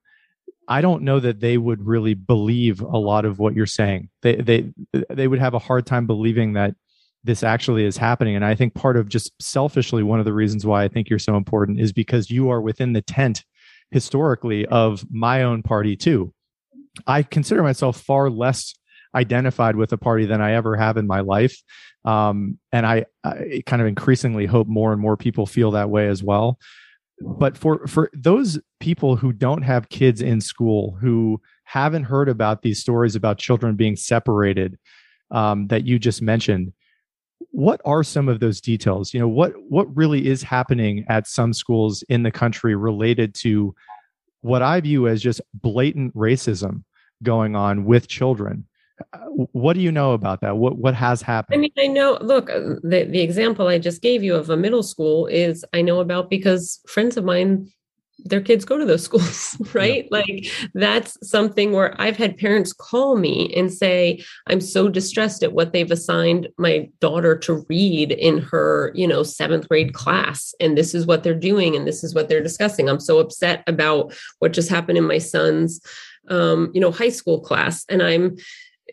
I don't know that they would really believe a lot of what you're saying. They they they would have a hard time believing that this actually is happening and i think part of just selfishly one of the reasons why i think you're so important is because you are within the tent historically of my own party too. I consider myself far less identified with a party than I ever have in my life. Um, and I, I kind of increasingly hope more and more people feel that way as well. But for for those people who don't have kids in school, who haven't heard about these stories about children being separated um, that you just mentioned, what are some of those details? You know, what what really is happening at some schools in the country related to what I view as just blatant racism going on with children? Uh, what do you know about that? What what has happened? I mean, I know. Look, uh, the the example I just gave you of a middle school is I know about because friends of mine their kids go to those schools, right? Yeah. Like that's something where I've had parents call me and say, I'm so distressed at what they've assigned my daughter to read in her, you know, seventh grade class. And this is what they're doing and this is what they're discussing. I'm so upset about what just happened in my son's um, you know, high school class. And I'm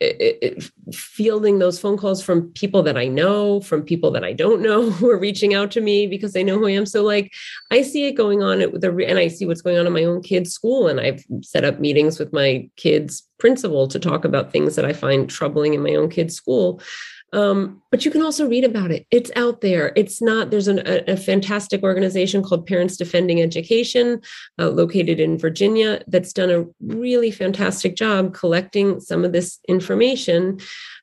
it, fielding those phone calls from people that I know, from people that I don't know who are reaching out to me because they know who I am. So, like, I see it going on at the, and I see what's going on in my own kids' school. And I've set up meetings with my kids' principal to talk about things that I find troubling in my own kids' school. Um, but you can also read about it. It's out there. It's not, there's an, a, a, fantastic organization called Parents Defending Education, uh, located in Virginia, that's done a really fantastic job collecting some of this information.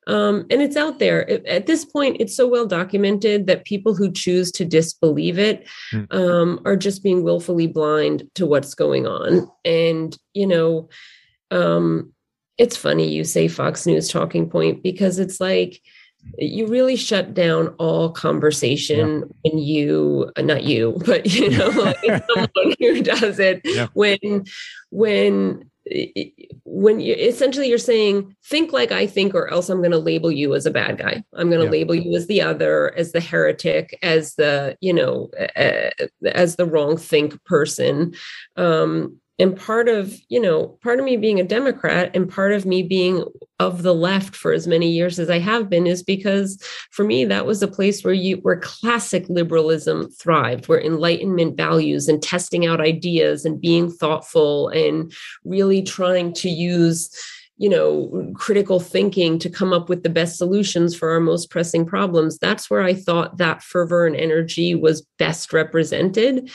Um, and it's out there. At this point, it's so well documented that people who choose to disbelieve it mm. um, are just being willfully blind to what's going on. And, you know, um, it's funny you say Fox News talking point because it's like, you really shut down all conversation yeah. when you uh, not you but you know like someone who does it yeah. when when when you essentially you're saying think like i think or else i'm going to label you as a bad guy i'm going to yeah. label you as the other as the heretic as the you know uh, as the wrong think person um and part of you know part of me being a democrat and part of me being of the left for as many years as i have been is because for me that was a place where you where classic liberalism thrived where enlightenment values and testing out ideas and being thoughtful and really trying to use you know critical thinking to come up with the best solutions for our most pressing problems that's where i thought that fervor and energy was best represented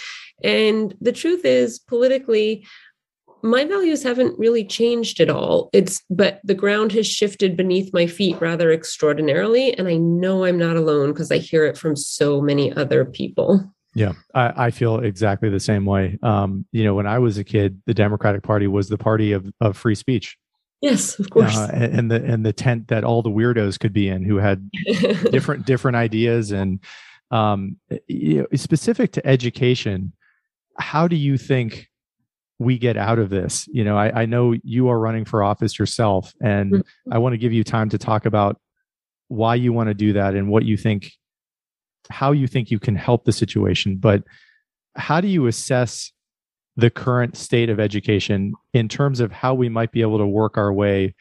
and the truth is, politically, my values haven't really changed at all. It's, but the ground has shifted beneath my feet rather extraordinarily. And I know I'm not alone because I hear it from so many other people. Yeah, I, I feel exactly the same way. Um, you know, when I was a kid, the Democratic Party was the party of, of free speech. Yes, of course. Uh, and the and the tent that all the weirdos could be in, who had different different ideas, and um, you know, specific to education how do you think we get out of this? You know, I, I know you are running for office yourself, and mm-hmm. I want to give you time to talk about why you want to do that and what you think, how you think you can help the situation. But how do you assess the current state of education in terms of how we might be able to work our way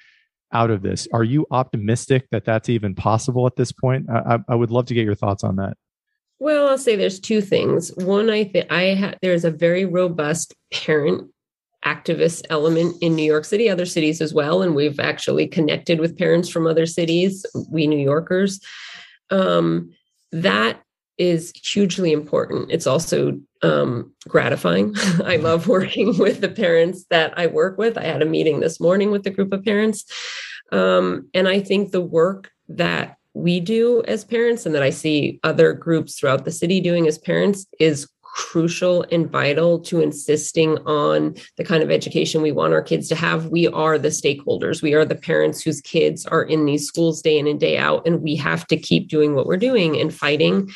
out of this? Are you optimistic that that's even possible at this point? I, I would love to get your thoughts on that. Well, I'll say there's two things. One, I think I ha- there's a very robust parent activist element in New York City, other cities as well, and we've actually connected with parents from other cities. We New Yorkers, um, that is hugely important. It's also um, gratifying. I love working with the parents that I work with. I had a meeting this morning with a group of parents, um, and I think the work that we do as parents and that I see other groups throughout the city doing as parents is crucial and vital to insisting on the kind of education we want our kids to have. We are the stakeholders. We are the parents whose kids are in these schools day in and day out. And we have to keep doing what we're doing and fighting.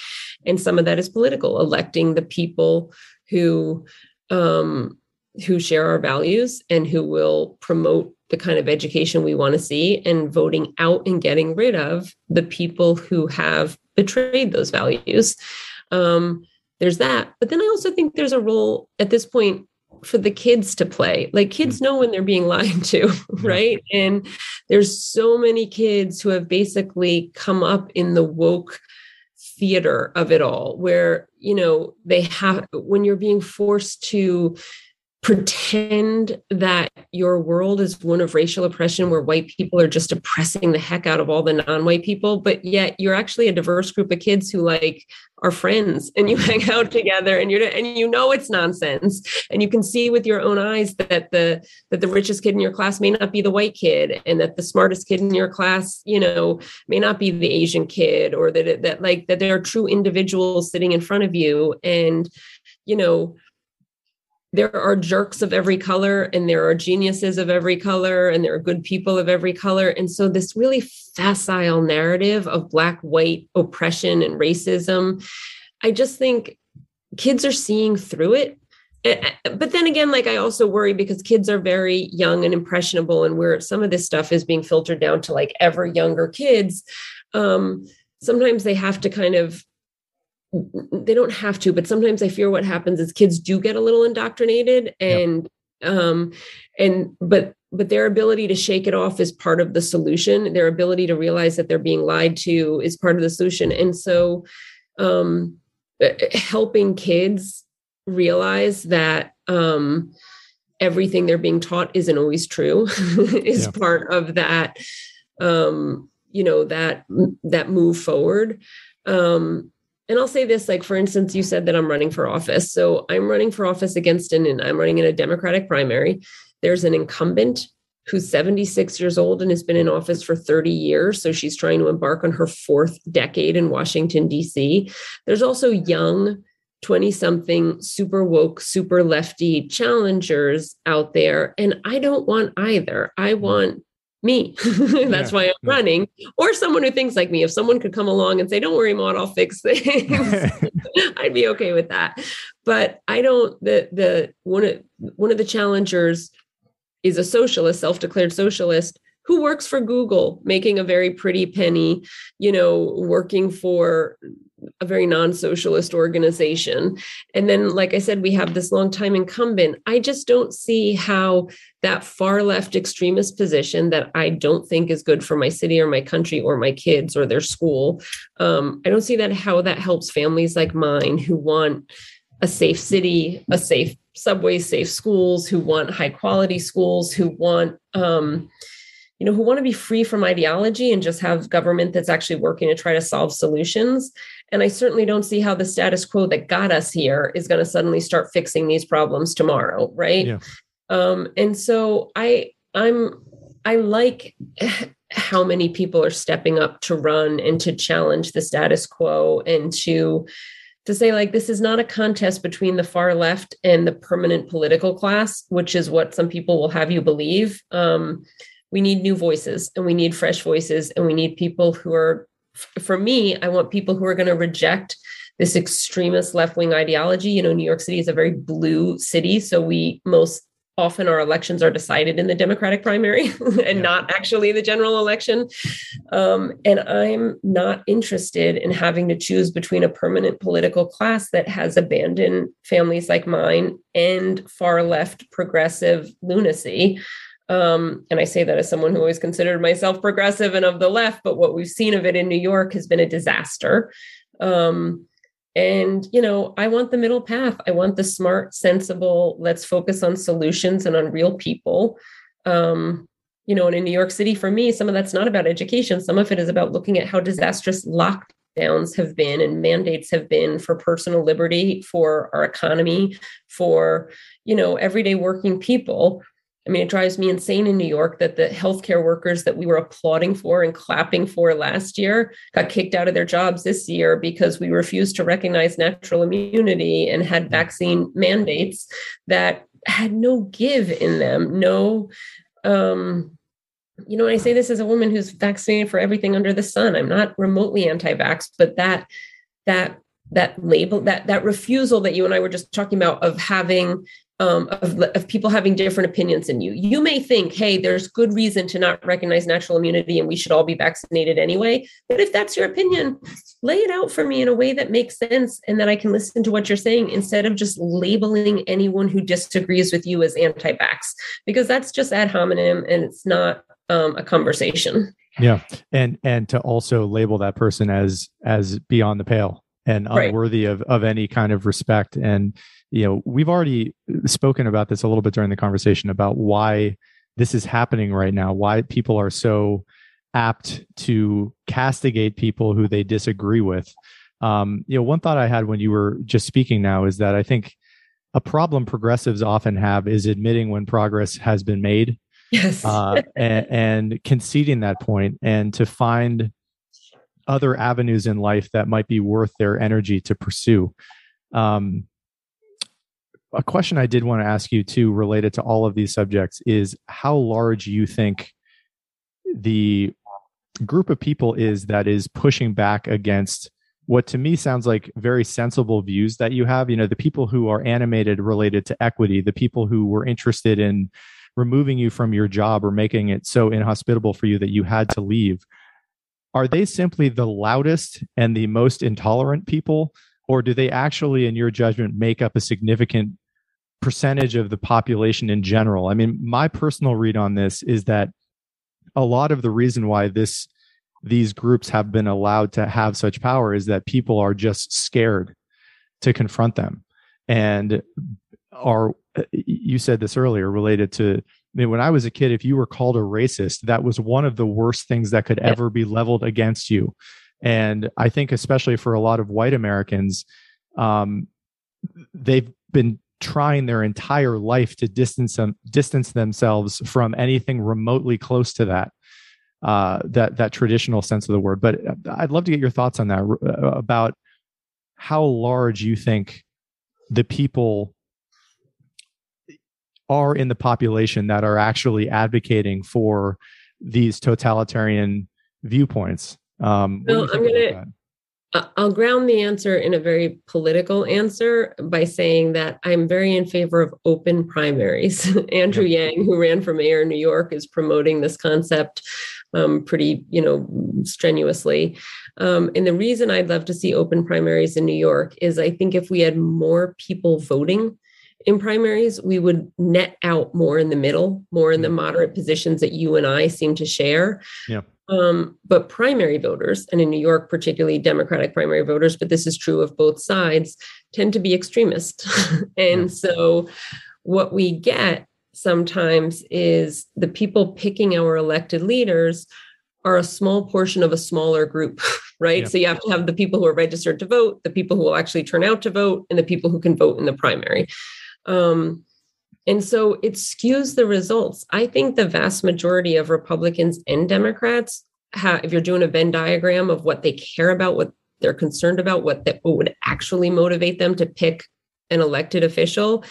And some of that is political, electing the people who um, who share our values and who will promote the kind of education we want to see and voting out and getting rid of the people who have betrayed those values. Um, there's that. But then I also think there's a role at this point for the kids to play. Like kids mm. know when they're being lied to, right? And there's so many kids who have basically come up in the woke theater of it all where, you know, they have when you're being forced to pretend that your world is one of racial oppression where white people are just oppressing the heck out of all the non-white people but yet you're actually a diverse group of kids who like are friends and you hang out together and you're and you know it's nonsense. And you can see with your own eyes that the that the richest kid in your class may not be the white kid and that the smartest kid in your class you know may not be the asian kid or that that like that there are true individuals sitting in front of you. And you know there are jerks of every color and there are geniuses of every color and there are good people of every color. And so this really facile narrative of black white oppression and racism i just think kids are seeing through it. But then again like i also worry because kids are very young and impressionable and where some of this stuff is being filtered down to like ever younger kids um sometimes they have to kind of they don't have to, but sometimes I fear what happens is kids do get a little indoctrinated and yep. um and but but their ability to shake it off is part of the solution. Their ability to realize that they're being lied to is part of the solution. And so um helping kids realize that um everything they're being taught isn't always true is yeah. part of that um you know that that move forward um and I'll say this like, for instance, you said that I'm running for office. So I'm running for office against an, and I'm running in a Democratic primary. There's an incumbent who's 76 years old and has been in office for 30 years. So she's trying to embark on her fourth decade in Washington, D.C. There's also young 20 something super woke, super lefty challengers out there. And I don't want either. I want me. That's yeah. why I'm running. Or someone who thinks like me. If someone could come along and say, "Don't worry, Maud, I'll fix things," I'd be okay with that. But I don't. The the one of one of the challengers is a socialist, self-declared socialist, who works for Google, making a very pretty penny. You know, working for a very non-socialist organization. And then like i said we have this long time incumbent. I just don't see how that far left extremist position that i don't think is good for my city or my country or my kids or their school um, i don't see that how that helps families like mine who want a safe city a safe subway safe schools who want high quality schools who want um, you know who want to be free from ideology and just have government that's actually working to try to solve solutions and I certainly don't see how the status quo that got us here is going to suddenly start fixing these problems tomorrow, right? Yeah. Um, and so I I'm I like how many people are stepping up to run and to challenge the status quo and to to say like this is not a contest between the far left and the permanent political class which is what some people will have you believe um, we need new voices and we need fresh voices and we need people who are for me, I want people who are going to reject this extremist left wing ideology. You know, New York City is a very blue city. So we most often our elections are decided in the Democratic primary and yeah. not actually the general election. Um, and I'm not interested in having to choose between a permanent political class that has abandoned families like mine and far left progressive lunacy. Um, and I say that as someone who always considered myself progressive and of the left, but what we've seen of it in New York has been a disaster. Um, and, you know, I want the middle path. I want the smart, sensible, let's focus on solutions and on real people. Um, you know, and in New York City, for me, some of that's not about education. Some of it is about looking at how disastrous lockdowns have been and mandates have been for personal liberty, for our economy, for, you know, everyday working people I mean, it drives me insane in New York that the healthcare workers that we were applauding for and clapping for last year got kicked out of their jobs this year because we refused to recognize natural immunity and had vaccine mandates that had no give in them, no um, you know, I say this as a woman who's vaccinated for everything under the sun. I'm not remotely anti-vax, but that that that label that that refusal that you and I were just talking about of having um, of, of people having different opinions than you. You may think, hey, there's good reason to not recognize natural immunity and we should all be vaccinated anyway. But if that's your opinion, lay it out for me in a way that makes sense and that I can listen to what you're saying instead of just labeling anyone who disagrees with you as anti vax, because that's just ad hominem and it's not um, a conversation. Yeah. And and to also label that person as as beyond the pale and unworthy right. of, of any kind of respect and you know, we've already spoken about this a little bit during the conversation about why this is happening right now, why people are so apt to castigate people who they disagree with. Um, you know, one thought I had when you were just speaking now is that I think a problem progressives often have is admitting when progress has been made yes uh, and, and, conceding that point and to find other avenues in life that might be worth their energy to pursue um, a question i did want to ask you too related to all of these subjects is how large you think the group of people is that is pushing back against what to me sounds like very sensible views that you have. You know the people who are animated related to equity the people who were interested in removing you from your job or making it so inhospitable for you that you had to leave. Are they simply the loudest and the most intolerant people or do they actually in your judgment make up a significant percentage of the population in general. I mean my personal read on this is that a lot of the reason why this these groups have been allowed to have such power is that people are just scared to confront them. And are you said this earlier related to I mean, when I was a kid, if you were called a racist, that was one of the worst things that could ever be leveled against you. And I think, especially for a lot of white Americans, um, they've been trying their entire life to distance them, distance themselves from anything remotely close to that uh, that that traditional sense of the word. But uh, I'd love to get your thoughts on that uh, about how large you think the people are in the population that are actually advocating for these totalitarian viewpoints. Um, well, I'm gonna I'll ground the answer in a very political answer by saying that I'm very in favor of open primaries. Andrew Yang, who ran for mayor in New York, is promoting this concept um, pretty, you know, strenuously. Um, and the reason I'd love to see open primaries in New York is I think if we had more people voting in primaries, we would net out more in the middle, more in the mm. moderate positions that you and I seem to share. Yeah. Um, but primary voters, and in New York, particularly Democratic primary voters, but this is true of both sides, tend to be extremist. and so what we get sometimes is the people picking our elected leaders are a small portion of a smaller group, right? Yeah. So you have to have the people who are registered to vote, the people who will actually turn out to vote, and the people who can vote in the primary. Um, and so it skews the results. I think the vast majority of Republicans and Democrats, have, if you're doing a Venn diagram of what they care about, what they're concerned about, what, that, what would actually motivate them to pick an elected official,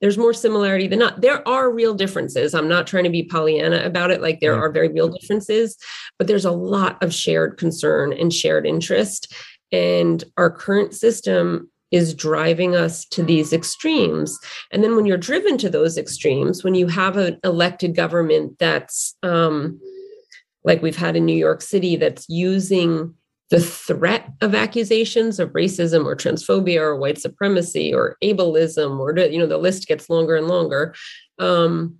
there's more similarity than not. There are real differences. I'm not trying to be Pollyanna about it. Like there are very real differences, but there's a lot of shared concern and shared interest. And our current system is driving us to these extremes. And then when you're driven to those extremes, when you have an elected government that's um, like we've had in New York City, that's using the threat of accusations of racism or transphobia or white supremacy or ableism or you know the list gets longer and longer um,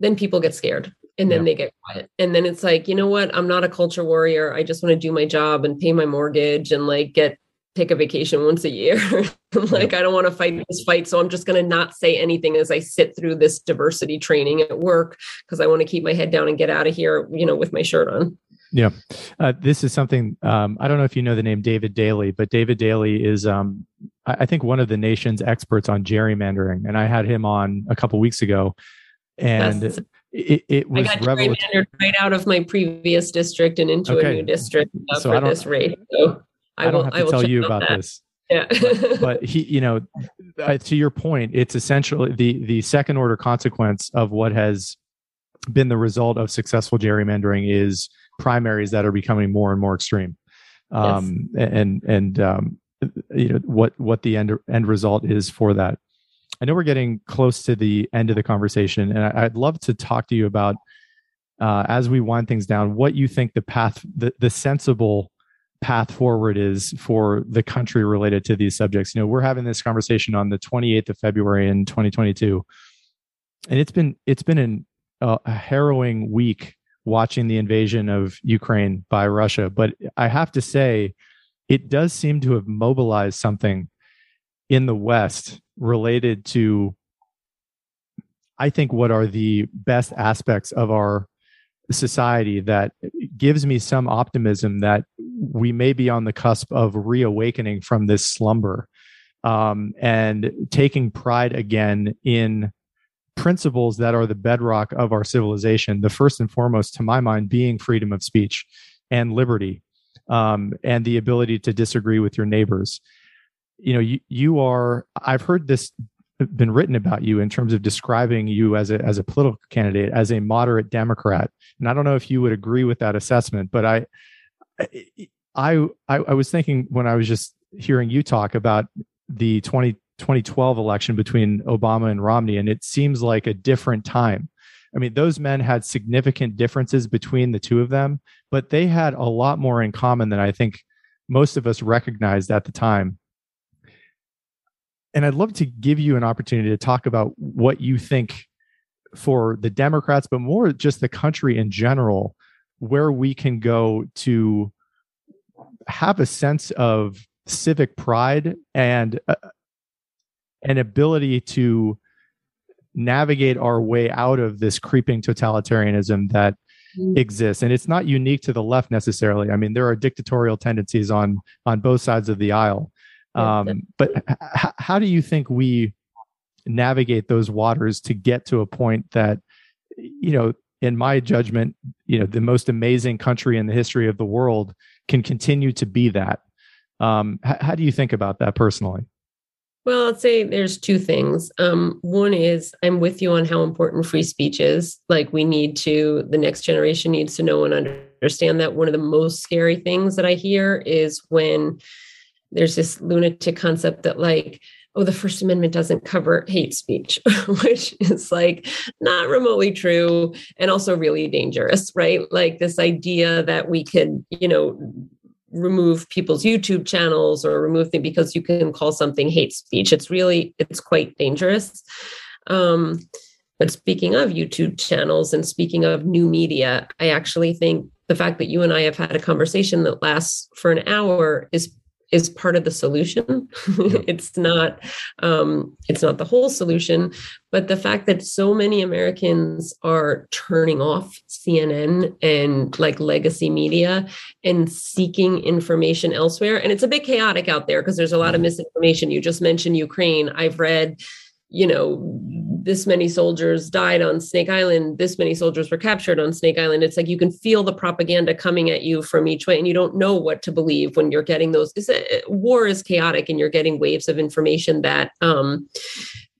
then people get scared and then yeah. they get quiet and then it's like you know what i'm not a culture warrior i just want to do my job and pay my mortgage and like get take a vacation once a year. like, I don't want to fight this fight. So I'm just going to not say anything as I sit through this diversity training at work because I want to keep my head down and get out of here, you know, with my shirt on. Yeah. Uh, this is something, um, I don't know if you know the name David Daley, but David Daley is, um, I, I think, one of the nation's experts on gerrymandering. And I had him on a couple weeks ago. And yes. it, it was I got gerrymandered right out of my previous district and into okay. a new district uh, so for this rate. So I, I don't will, have to tell you about that. this. Yeah. but, but, he, you know, to your point, it's essentially the the second order consequence of what has been the result of successful gerrymandering is primaries that are becoming more and more extreme. Um, yes. and and um, you know what what the end end result is for that. I know we're getting close to the end of the conversation, and I, would love to talk to you about uh, as we wind things down what you think the path the, the sensible path forward is for the country related to these subjects. You know, we're having this conversation on the 28th of February in 2022, and it's been it's been an, uh, a harrowing week watching the invasion of Ukraine by Russia. But I have to say, it does seem to have mobilized something in the West related to I think what are the best aspects of our society that gives me some optimism that we may be on the cusp of reawakening from this slumber um, and taking pride again in principles that are the bedrock of our civilization. The first and foremost, to my mind, being freedom of speech and liberty um, and the ability to disagree with your neighbors. You know, you, you are, I've heard this been written about you in terms of describing you as a as a political candidate as a moderate Democrat, and I don't know if you would agree with that assessment, but I I I, I was thinking when I was just hearing you talk about the 20, 2012 election between Obama and Romney, and it seems like a different time. I mean, those men had significant differences between the two of them, but they had a lot more in common than I think most of us recognized at the time and I'd love to give you an opportunity to talk about what you think for the Democrats, but more just the country in general, where we can go to have a sense of civic pride and uh, an ability to navigate our way out of this creeping totalitarianism that mm. exists. And it's not unique to the left necessarily. I mean there are dictatorial tendencies on on both sides of the aisle um, but h- how do you think we navigate those waters to get to a point that, you know, in my judgment, you know, the most amazing country in the history of the world can continue to be that? Um, h- how do you think about that personally? Well, I'd say there's two things. Um, one is I'm with you on how important free speech is. Like, we need to, the next generation needs to know and understand that. One of the most scary things that I hear is when there's this lunatic concept that like oh the first amendment doesn't cover hate speech which is like not remotely true and also really dangerous right? Like this idea that we could you know remove people's youtube channels or remove them because you can call something hate speech. It's really it's quite dangerous. Um but speaking of youtube channels and speaking of new media i actually think the fact that you and i have had a conversation that lasts for an hour is is part of the solution. it's not um, it's not the whole solution, but the fact that so many Americans are turning off CNN and like legacy media and seeking information elsewhere, and it's a bit chaotic out there because there's a lot of mm-hmm. misinformation. You just mentioned Ukraine. I've read you know, this many soldiers died on Snake Island, this many soldiers were captured on Snake Island. It's like you can feel the propaganda coming at you from each way, and you don't know what to believe when you're getting those. A, war is chaotic, and you're getting waves of information that um,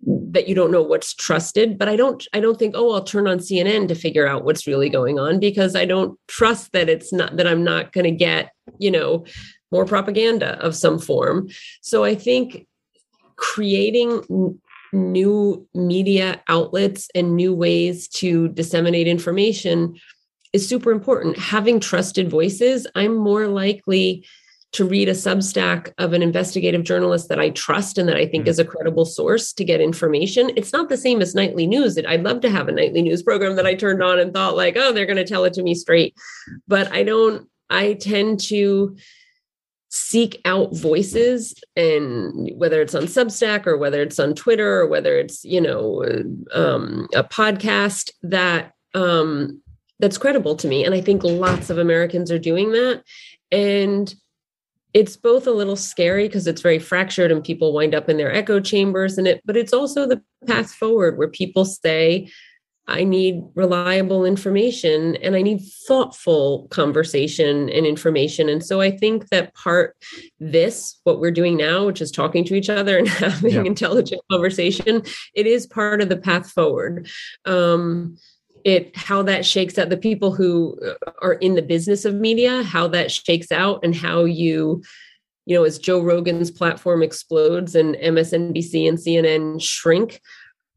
that you don't know what's trusted. But I don't, I don't think, oh, I'll turn on CNN to figure out what's really going on because I don't trust that it's not that I'm not going to get, you know, more propaganda of some form. So I think creating new media outlets and new ways to disseminate information is super important. Having trusted voices, I'm more likely to read a substack of an investigative journalist that I trust and that I think mm-hmm. is a credible source to get information. It's not the same as nightly news. I'd love to have a nightly news program that I turned on and thought like, oh, they're going to tell it to me straight. But I don't I tend to seek out voices and whether it's on substack or whether it's on twitter or whether it's you know um, a podcast that um, that's credible to me. And i think lots of americans are doing that. And it's both a little scary because it's very fractured and people wind up in their echo chambers and it but it's also the path forward where people say I need reliable information and I need thoughtful conversation and information. And so I think that part this, what we're doing now, which is talking to each other and having yeah. intelligent conversation, it is part of the path forward. Um, it how that shakes out the people who uh, are in the business of media, how that shakes out, and how you you know, as Joe Rogan's platform explodes and MSNBC and CNN shrink,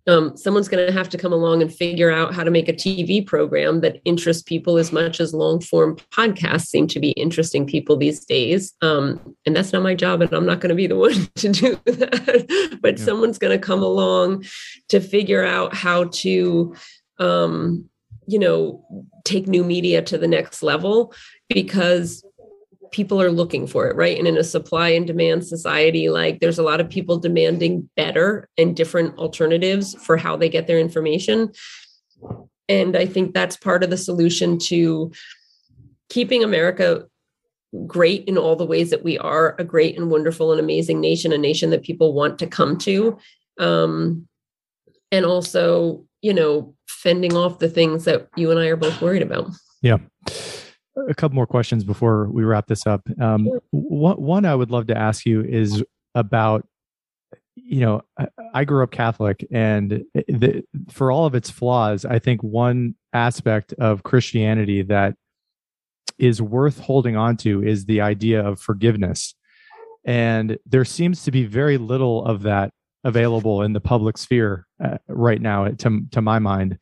um, someone's going to have to come along and figure out how to make a TV program that interests people as much as long form podcasts seem to be interesting people these days. Um, and that's not my job, and I'm not going to be the one to do that. but yeah. someone's going to come along to figure out how to, um, you know, take new media to the next level because people are looking for it, right? And in a supply and demand society, like there's a lot of people demanding better and different alternatives for how they get their information. And I think that's part of the solution to keeping America great in all the ways that we are a great and wonderful and amazing nation, a nation that people want to come to. Um, and also, you know, fending off the things that you and I are both worried about. Yeah a couple more questions before we wrap this up. Um, one, one I would love to ask you is about, you know, I, I grew up Catholic, and the, for all of its flaws, I think one aspect of Christianity that is worth holding on to is the idea of forgiveness. And there seems to be very little of that available in the public sphere uh, right now, to, to my mind.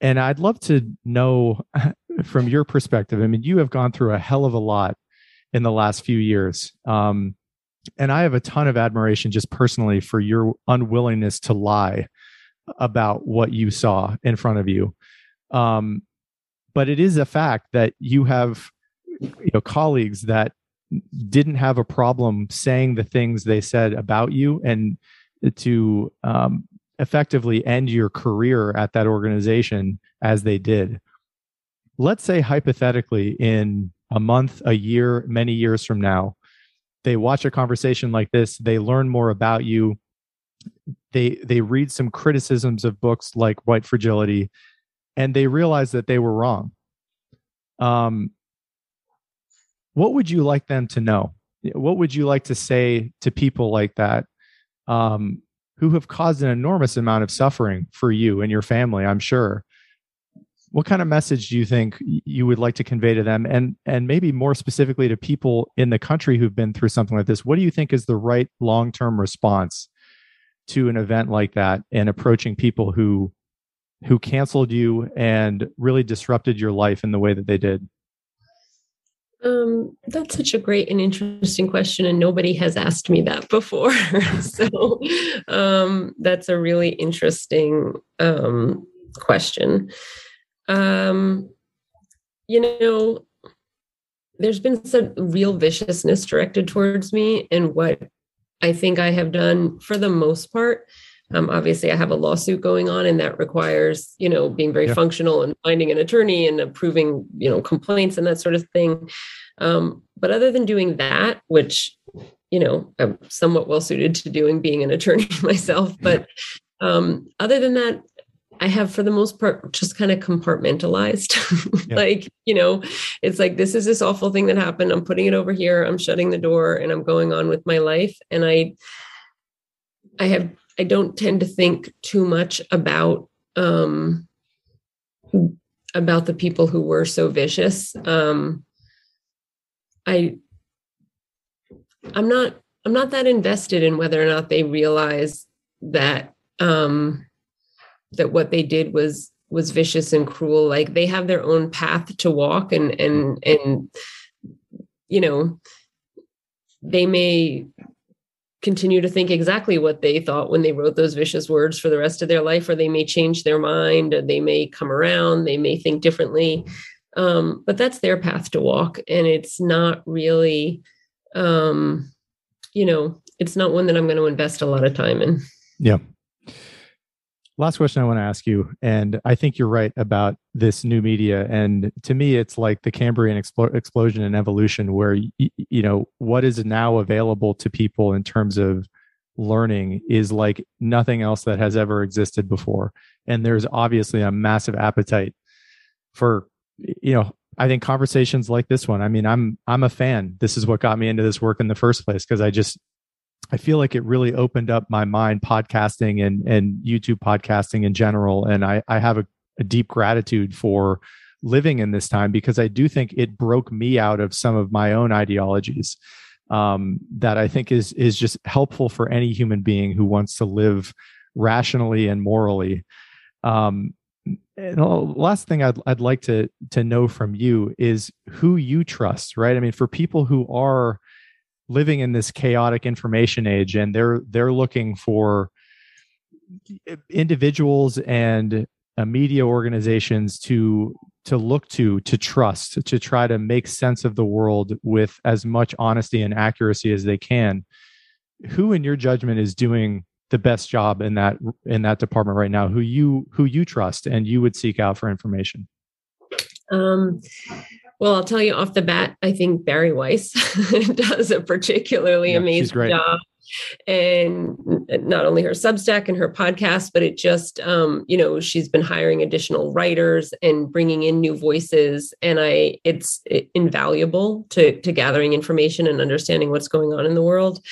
And I'd love to know from your perspective. I mean, you have gone through a hell of a lot in the last few years. Um, and I have a ton of admiration just personally for your unwillingness to lie about what you saw in front of you. Um, but it is a fact that you have you know colleagues that didn't have a problem saying the things they said about you and to um, effectively end your career at that organization as they did. Let's say, hypothetically, in a month, a year, many years from now, they watch a conversation like this, they learn more about you, they they read some criticisms of books like White Fragility, and they realize that they were wrong. Um, what would you like them to know? What would you like to say to people like that? Um, who have caused an enormous amount of suffering for you and your family, I'm sure. What kind of message do you think you would like to convey to them and and maybe more specifically to people in the country who've been through something like this? What do you think is the right long-term response to an event like that and approaching people who who canceled you and really disrupted your life in the way that they did? Um, that's such a great and interesting question, and nobody has asked me that before. so um, that's a really interesting um, question. Um, you know, there's been some real viciousness directed towards me, and what I think I have done for the most part um, obviously, I have a lawsuit going on, and that requires, you know, being very yeah. functional and finding an attorney and approving, you know, complaints and that sort of thing. Um, but other than doing that, which, you know, I'm somewhat well suited to doing, being an attorney myself, but um, other than that, I have, for the most part, just kind of compartmentalized. Yeah. like, you know, it's like, this is this awful thing that happened. I'm putting it over here. I'm shutting the door and I'm going on with my life. And I, I have I don't tend to think too much about um, about the people who were so vicious. Um, I I'm not I'm not that invested in whether or not they realize that um, that what they did was was vicious and cruel. Like they have their own path to walk, and and and you know they may continue to think exactly what they thought when they wrote those vicious words for the rest of their life, or they may change their mind, they may come around, they may think differently. Um, but that's their path to walk. And it's not really, um, you know, it's not one that I'm going to invest a lot of time in. Yeah last question I want to ask you, and I think you're right about this new media. And to me, it's like the Cambrian expl- explosion and evolution, where y- you know what is now available to people in terms of learning is like nothing else that has ever existed before. And there's obviously a massive appetite for you know I think conversations like this one. I mean, I'm I'm a fan. This is what got me into this work in the first place because I just I feel like it really opened up my mind, podcasting and and YouTube podcasting in general. And I I have a, a deep gratitude for living in this time because I do think it broke me out of some of my own ideologies um, that I think is is just helpful for any human being who wants to live rationally and morally. Um, and last thing I'd I'd like to to know from you is who you trust, right? I mean, for people who are living in this chaotic information age and they're they're looking for individuals and uh, media organizations to to look to to trust to try to make sense of the world with as much honesty and accuracy as they can. Who in your judgment is doing the best job in that in that department right now? Who you who you trust and you would seek out for information? Um well, I'll tell you off the bat, I think Bari Weiss does a particularly yeah, amazing job. And not only her substack and her podcast but it just um, you know she's been hiring additional writers and bringing in new voices. And i it's invaluable to to gathering information and understanding what's going on in the world.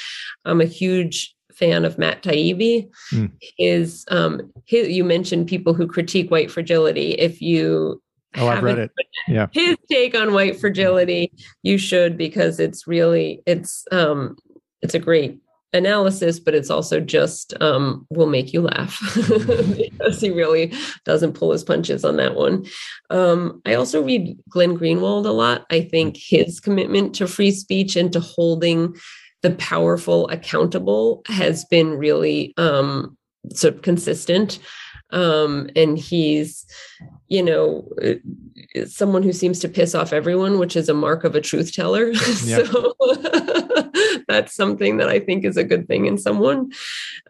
I'm a huge fan of matt taibbi. Mm. his um his, you mentioned people who critique white fragility. If you Oh, I've read it. Yeah. His take on white fragility, you should because it's really it's um it's a great analysis, but it's also just um, will make you laugh because he really doesn't pull his punches on that one. Um, I also read Glenn Greenwald a lot. I think his commitment to free speech and to holding the powerful accountable has been really um, sort of consistent. Um, and he's, you know, someone who seems to piss off everyone, which is a mark of a truth teller. so that's something that I think is a good thing in someone.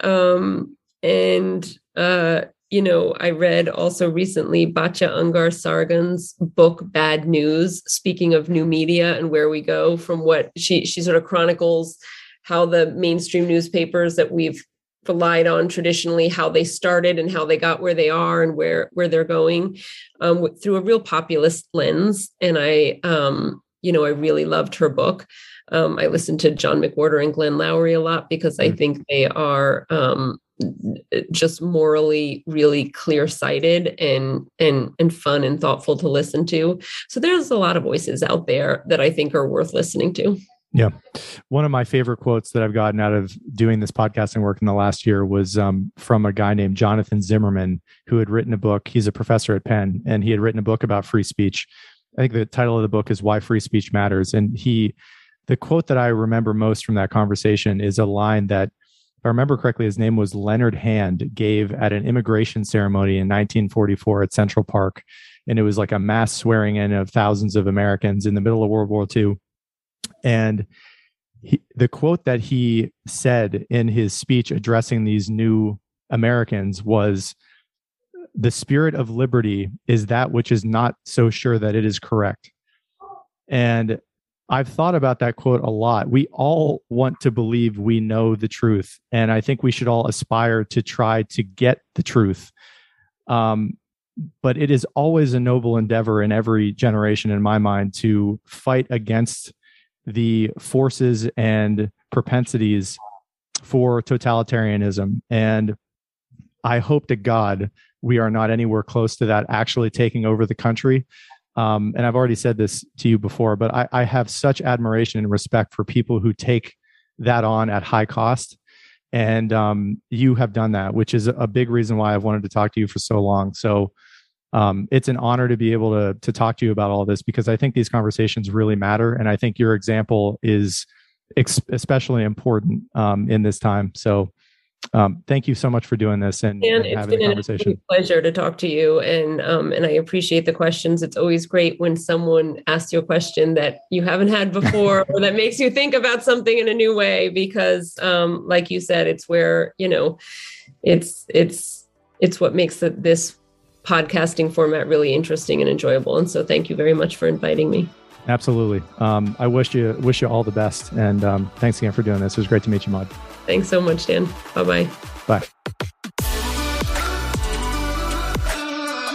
Um, and uh, you know, I read also recently Batya Ungar Sargon's book Bad News, speaking of new media and where we go from what she she sort of chronicles how the mainstream newspapers that we've relied on traditionally how they started and how they got where they are and where where they're going um, through a real populist lens. And i um, you know i really loved her book. Um, i listened to john mcwhorter and glenn loury a lot because i mm. think they are um, just morally really clear sighted and and and fun and thoughtful to listen to. So there's a lot of voices out there that i think are worth listening to yeah. One of my favorite quotes that I've gotten out of doing this podcasting work in the last year was um, from a guy named Jonathan Zimmerman, who had written a book. He's a professor at Penn, and he had written a book about free speech. I think the title of the book is Why Free Speech Matters. And he, the quote that I remember most from that conversation is a line that, if I remember correctly, his name was Leonard Hand, gave at an immigration ceremony in 1944 at Central Park. And it was like a mass swearing in of thousands of Americans in the middle of World War II and he, the quote that he said in his speech addressing these new Americans was the spirit of liberty is that which is not so sure that it is correct. And I've thought about that quote a lot. We all want to believe we know the truth. And I think we should all aspire to try to get the truth. Um, but it is always a noble endeavor in every generation, in my mind, to fight against the forces and propensities for totalitarianism. And I hope to God we are not anywhere close to that actually taking over the country. Um, and I've already said this to you before, but I, I have such admiration and respect for people who take that on at high cost. And um, you have done that, which is a big reason why I've wanted to talk to you for so long. So um, it's an honor to be able to to talk to you about all this because I think these conversations really matter, and I think your example is ex- especially important um, in this time. So. Um, thank you so much for doing this and, and, and having a conversation. pleasure to talk to you, and um, and I appreciate the questions. It's always great when someone asks you a question that you haven't had before, or that makes you think about something in a new way. Because, um, like you said, it's where you know, it's it's it's what makes the, this podcasting format really interesting and enjoyable. And so thank you very much for inviting me. Absolutely. Um, I wish you wish you all the best. And um, thanks again for doing this. It was great to meet you, Maud. Thanks so much, Dan. Bye-bye. Bye.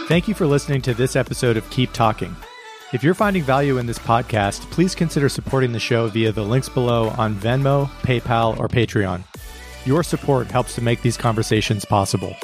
Thank you for listening to this episode of Keep Talking. If you're finding value in this podcast, please consider supporting the show via the links below on Venmo, PayPal, or Patreon. Your support helps to make these conversations possible.